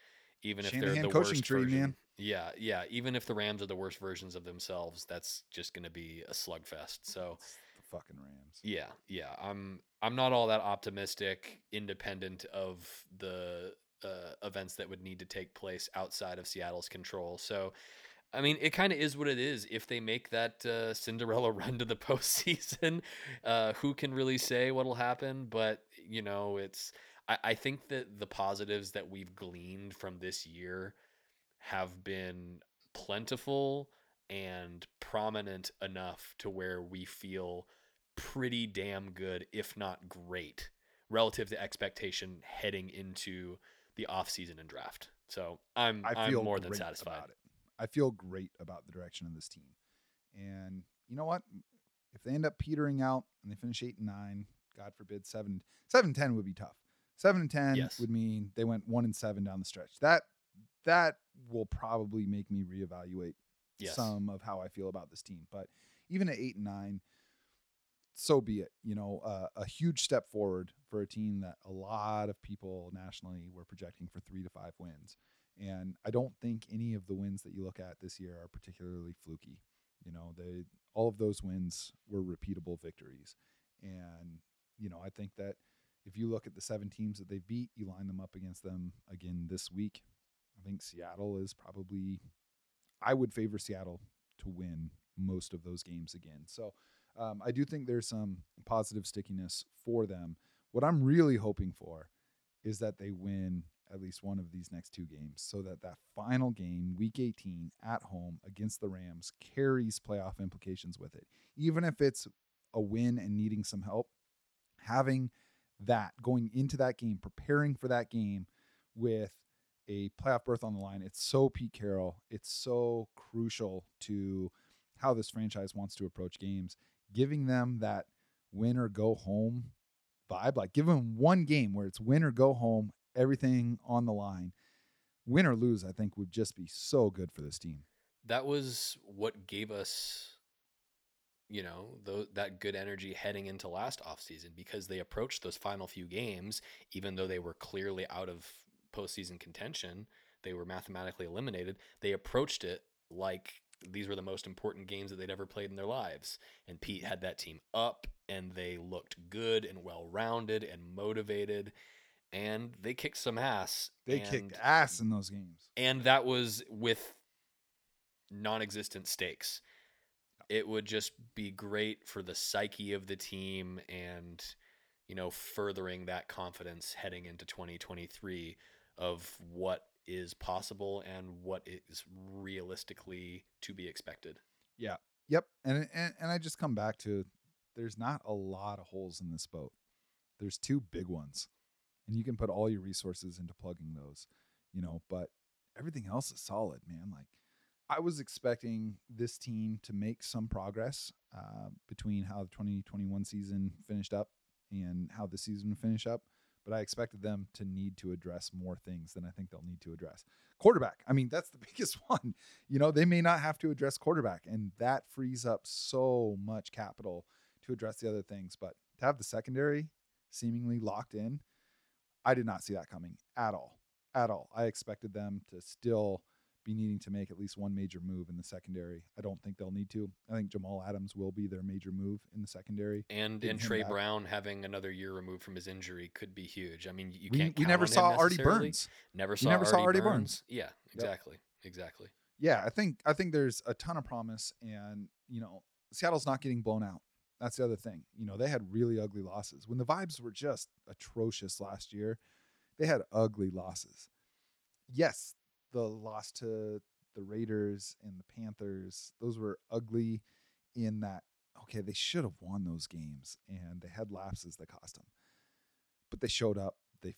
[SPEAKER 2] even if they're
[SPEAKER 1] Shanahan
[SPEAKER 2] the
[SPEAKER 1] coaching
[SPEAKER 2] worst
[SPEAKER 1] tree,
[SPEAKER 2] version,
[SPEAKER 1] man.
[SPEAKER 2] Yeah, yeah, even if the Rams are the worst versions of themselves, that's just going to be a slugfest. So.
[SPEAKER 1] It's the fucking Rams.
[SPEAKER 2] Yeah, yeah. I'm I'm not all that optimistic, independent of the uh, events that would need to take place outside of Seattle's control. So, I mean, it kind of is what it is. If they make that uh, Cinderella [laughs] run to the postseason, uh, who can really say what'll happen? But you know, it's. I, I think that the positives that we've gleaned from this year have been plentiful and prominent enough to where we feel pretty damn good, if not great, relative to expectation heading into the offseason and draft. So I'm
[SPEAKER 1] I
[SPEAKER 2] I'm
[SPEAKER 1] feel
[SPEAKER 2] more than satisfied.
[SPEAKER 1] about it. I feel great about the direction of this team. And you know what? If they end up petering out and they finish eight and nine, God forbid seven seven ten would be tough. Seven and ten
[SPEAKER 2] Yes.
[SPEAKER 1] would mean they went one and seven down the stretch. That that will probably make me reevaluate
[SPEAKER 2] Yes.
[SPEAKER 1] some of how I feel about this team. But even at eight and nine, so be it. You know, uh, a huge step forward for a team that a lot of people nationally were projecting for three to five wins. And I don't think any of the wins that you look at this year are particularly fluky. You know, they all of those wins were repeatable victories. And, you know, I think that if you look at the seven teams that they beat, you line them up against them again this week. Think Seattle is probably I would favor Seattle to win most of those games again. So um, I do think there's some positive stickiness for them. What I'm really hoping for is that they win at least one of these next two games so that that final game, week 18 at home against the Rams, carries playoff implications with it. Even if it's a win and needing some help, having that going into that game, preparing for that game with a playoff berth on the line. It's so Pete Carroll. It's so crucial to how this franchise wants to approach games. Giving them that win or go home vibe, like give them one game where it's win or go home, everything on the line. Win or lose, I think would just be so good for this team.
[SPEAKER 2] That was what gave us you know, that good energy heading into last offseason because they approached those final few games even though they were clearly out of postseason contention, they were mathematically eliminated. They approached it like these were the most important games that they'd ever played in their lives. And Pete had that team up and they looked good and well rounded and motivated. and they kicked some ass.
[SPEAKER 1] They
[SPEAKER 2] and,
[SPEAKER 1] kicked ass in those games.
[SPEAKER 2] and that was with non-existent stakes. It would just be great for the psyche of the team and you know furthering that confidence heading into 2023 of what is possible and what is realistically to be expected. Yeah.
[SPEAKER 1] Yep. And, and and I just come back to there's not a lot of holes in this boat. There's two big ones. And you can put all your resources into plugging those, you know, but everything else is solid, man. Like I was expecting this team to make some progress uh, between how the 2021 season finished up and how the season would finish up, but I expected them to need to address more things than I think they'll need to address. Quarterback, I mean, that's the [laughs] biggest [laughs] one. You know, they may not have to address quarterback, and that frees up so much capital to address the other things. But to have the secondary seemingly locked in, I did not see that coming at all. At all. I expected them to still be needing to make at least one major move in the secondary. I don't think they'll need to. I think Jamal Adams will be their major move in the secondary.
[SPEAKER 2] And
[SPEAKER 1] Getting
[SPEAKER 2] and Trey
[SPEAKER 1] back.
[SPEAKER 2] Brown having another year removed from his injury could be huge. I mean, you
[SPEAKER 1] we,
[SPEAKER 2] can't.
[SPEAKER 1] we never saw Artie. Burns.
[SPEAKER 2] Never saw
[SPEAKER 1] never
[SPEAKER 2] Artie
[SPEAKER 1] saw Artie
[SPEAKER 2] Burns.
[SPEAKER 1] Burns.
[SPEAKER 2] Yeah, exactly, exactly.
[SPEAKER 1] yeah, I think I think there's a ton of promise, and you know, Seattle's not getting blown out. That's the other thing. You know, they had really ugly losses when the vibes were just atrocious last year. They had ugly losses. Yes, the loss to the Raiders and the Panthers; those were ugly. In that, okay, they should have won those games, and they had lapses that cost them. But they showed up. They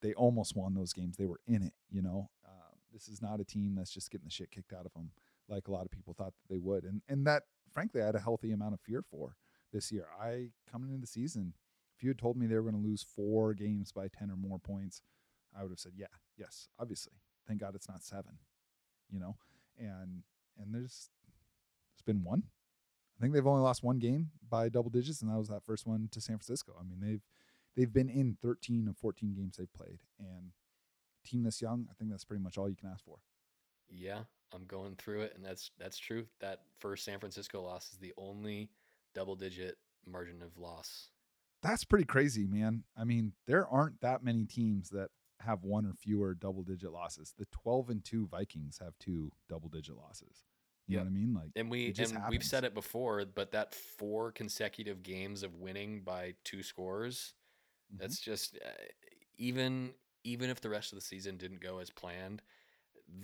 [SPEAKER 1] they almost won those games. They were in it. You know, um, this is not a team that's just getting the shit kicked out of them like a lot of people thought that they would, and and that frankly I had a healthy amount of fear for this year. I coming into the season, if you had told me they were going to lose four games by ten or more points, I would have said, yeah, yes, obviously. Thank God it's not seven, you know, and and there's it's been one. I think they've only lost one game by double digits, and that was that first one to San Francisco. I mean, they've they've been in 13 of 14 games they've played, and team this young, I think that's pretty much all you can ask for.
[SPEAKER 2] Yeah, I'm going through it, and that's that's true. That first San Francisco loss is the only double-digit margin of loss.
[SPEAKER 1] That's pretty crazy, man. I mean, there aren't that many teams that have one or fewer double digit losses. The 12 and 2 Vikings have two double digit losses. You
[SPEAKER 2] Yep.
[SPEAKER 1] know what I mean? Like
[SPEAKER 2] And we and we've said it before, but that four consecutive games of winning by two scores,
[SPEAKER 1] Mhm.
[SPEAKER 2] that's just uh, even even if the rest of the season didn't go as planned,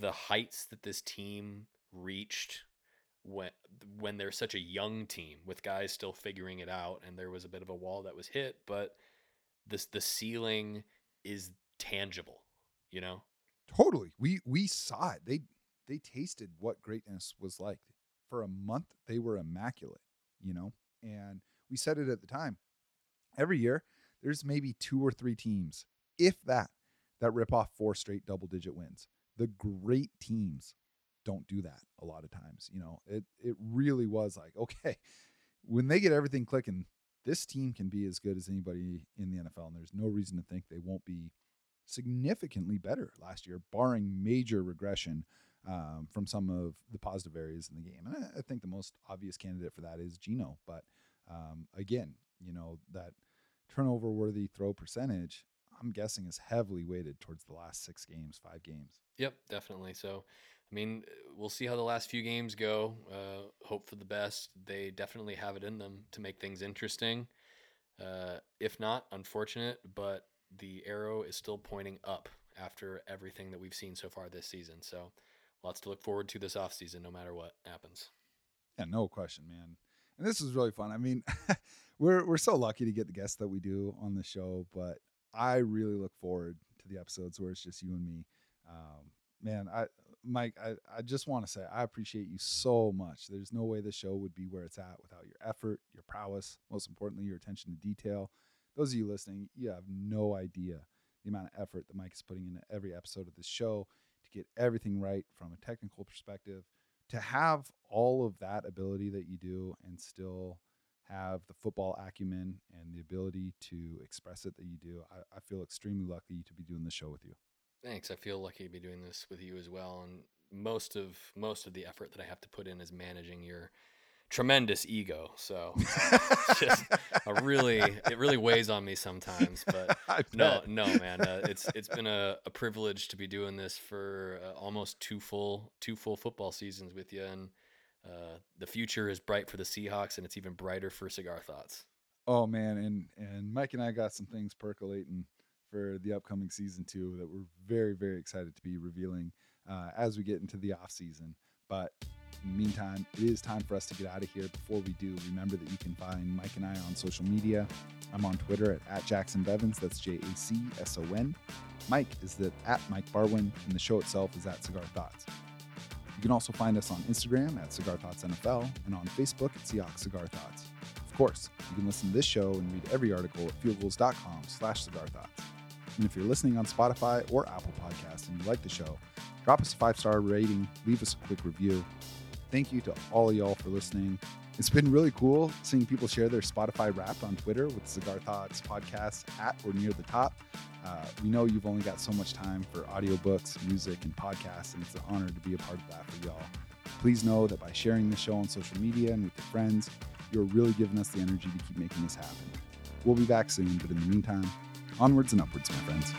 [SPEAKER 2] the heights that this team reached when when they're such a young team with guys still figuring it out and there was a bit of a wall that was hit, but this the ceiling is tangible, you know?
[SPEAKER 1] Totally. We we saw it. They they tasted what greatness was like. For a month they were immaculate, you know? And we said it at the time. Every year there's maybe two or three teams, if that, that rip off four straight double digit wins. The great teams don't do that a lot of times, you know. It it really was like, [laughs] okay, when they get everything clicking, this team can be as good as anybody in the NFL and there's no reason to think they won't be significantly better last year, barring major regression um, from some of the positive areas in the game. And I, I think the most obvious candidate for that is Geno. But um, again, you know, that turnover worthy throw percentage, I'm guessing is heavily weighted towards the last six games, five games.
[SPEAKER 2] Yep, definitely. So, I mean, we'll see how the last few games go. Uh, hope for the best. They definitely have it in them to make things interesting. Uh, if not, unfortunate, but the arrow is still pointing up after everything that we've seen so far this season. So, lots to look forward to this offseason, no matter what happens.
[SPEAKER 1] Yeah, no question, man. And this was really fun. I mean, [laughs] we're we're so lucky to get the guests that we do on the show, but I really look forward to the episodes where it's just you and me. Um, man, I Mike, I, I just want to say I appreciate you so much. There's no way the show would be where it's at without your effort, your prowess, most importantly, your attention to detail. Those of you listening, you have no idea the amount of effort that Mike is putting into every episode of this show to get everything right from a technical perspective to have all of that ability that you do and still have the football acumen and the ability to express it that you do, I, I feel extremely lucky to be doing this show with you.
[SPEAKER 2] Thanks. I feel lucky to be doing this with you as well. And most of most of the effort that I have to put in is managing your tremendous ego. So [laughs] just a really it really weighs on me sometimes. But [laughs] no, no, man, uh, it's it's been a, a privilege to be doing this for uh, almost two full two full football seasons with you, and uh, the future is bright for the Seahawks, and it's even brighter for Cigar Thoughts.
[SPEAKER 1] Oh man, and and Mike and I got some things percolating for the upcoming season too that we're very very excited to be revealing uh, as we get into the off season. But in the meantime, it is time for us to get out of here. Before we do, remember that you can find Mike and I on social media. I'm on Twitter at, at Jacson Bevens. That's J A C S O N. Mike is the, at Mike Barwin, and the show itself is at Cigar Thoughts. You can also find us on Instagram at Cigar Thoughts NFL and on Facebook at Seahawks Cigar Thoughts. Of course, you can listen to this show and read every article at fieldgulls.com slash cigar thoughts. And if you're listening on Spotify or Apple Podcasts and you like the show, drop us a five-star rating, leave us a quick review. Thank you to all of y'all for listening. It's been really cool seeing people share their Spotify wrapped on Twitter with Cigar Thoughts podcast at or near the top. Uh, we know you've only got so much time for audiobooks, music, and podcasts, and it's an honor to be a part of that for y'all. Please know that by sharing the show on social media and with your friends, you're really giving us the energy to keep making this happen. We'll be back soon, but in the meantime, onwards and upwards, my friends.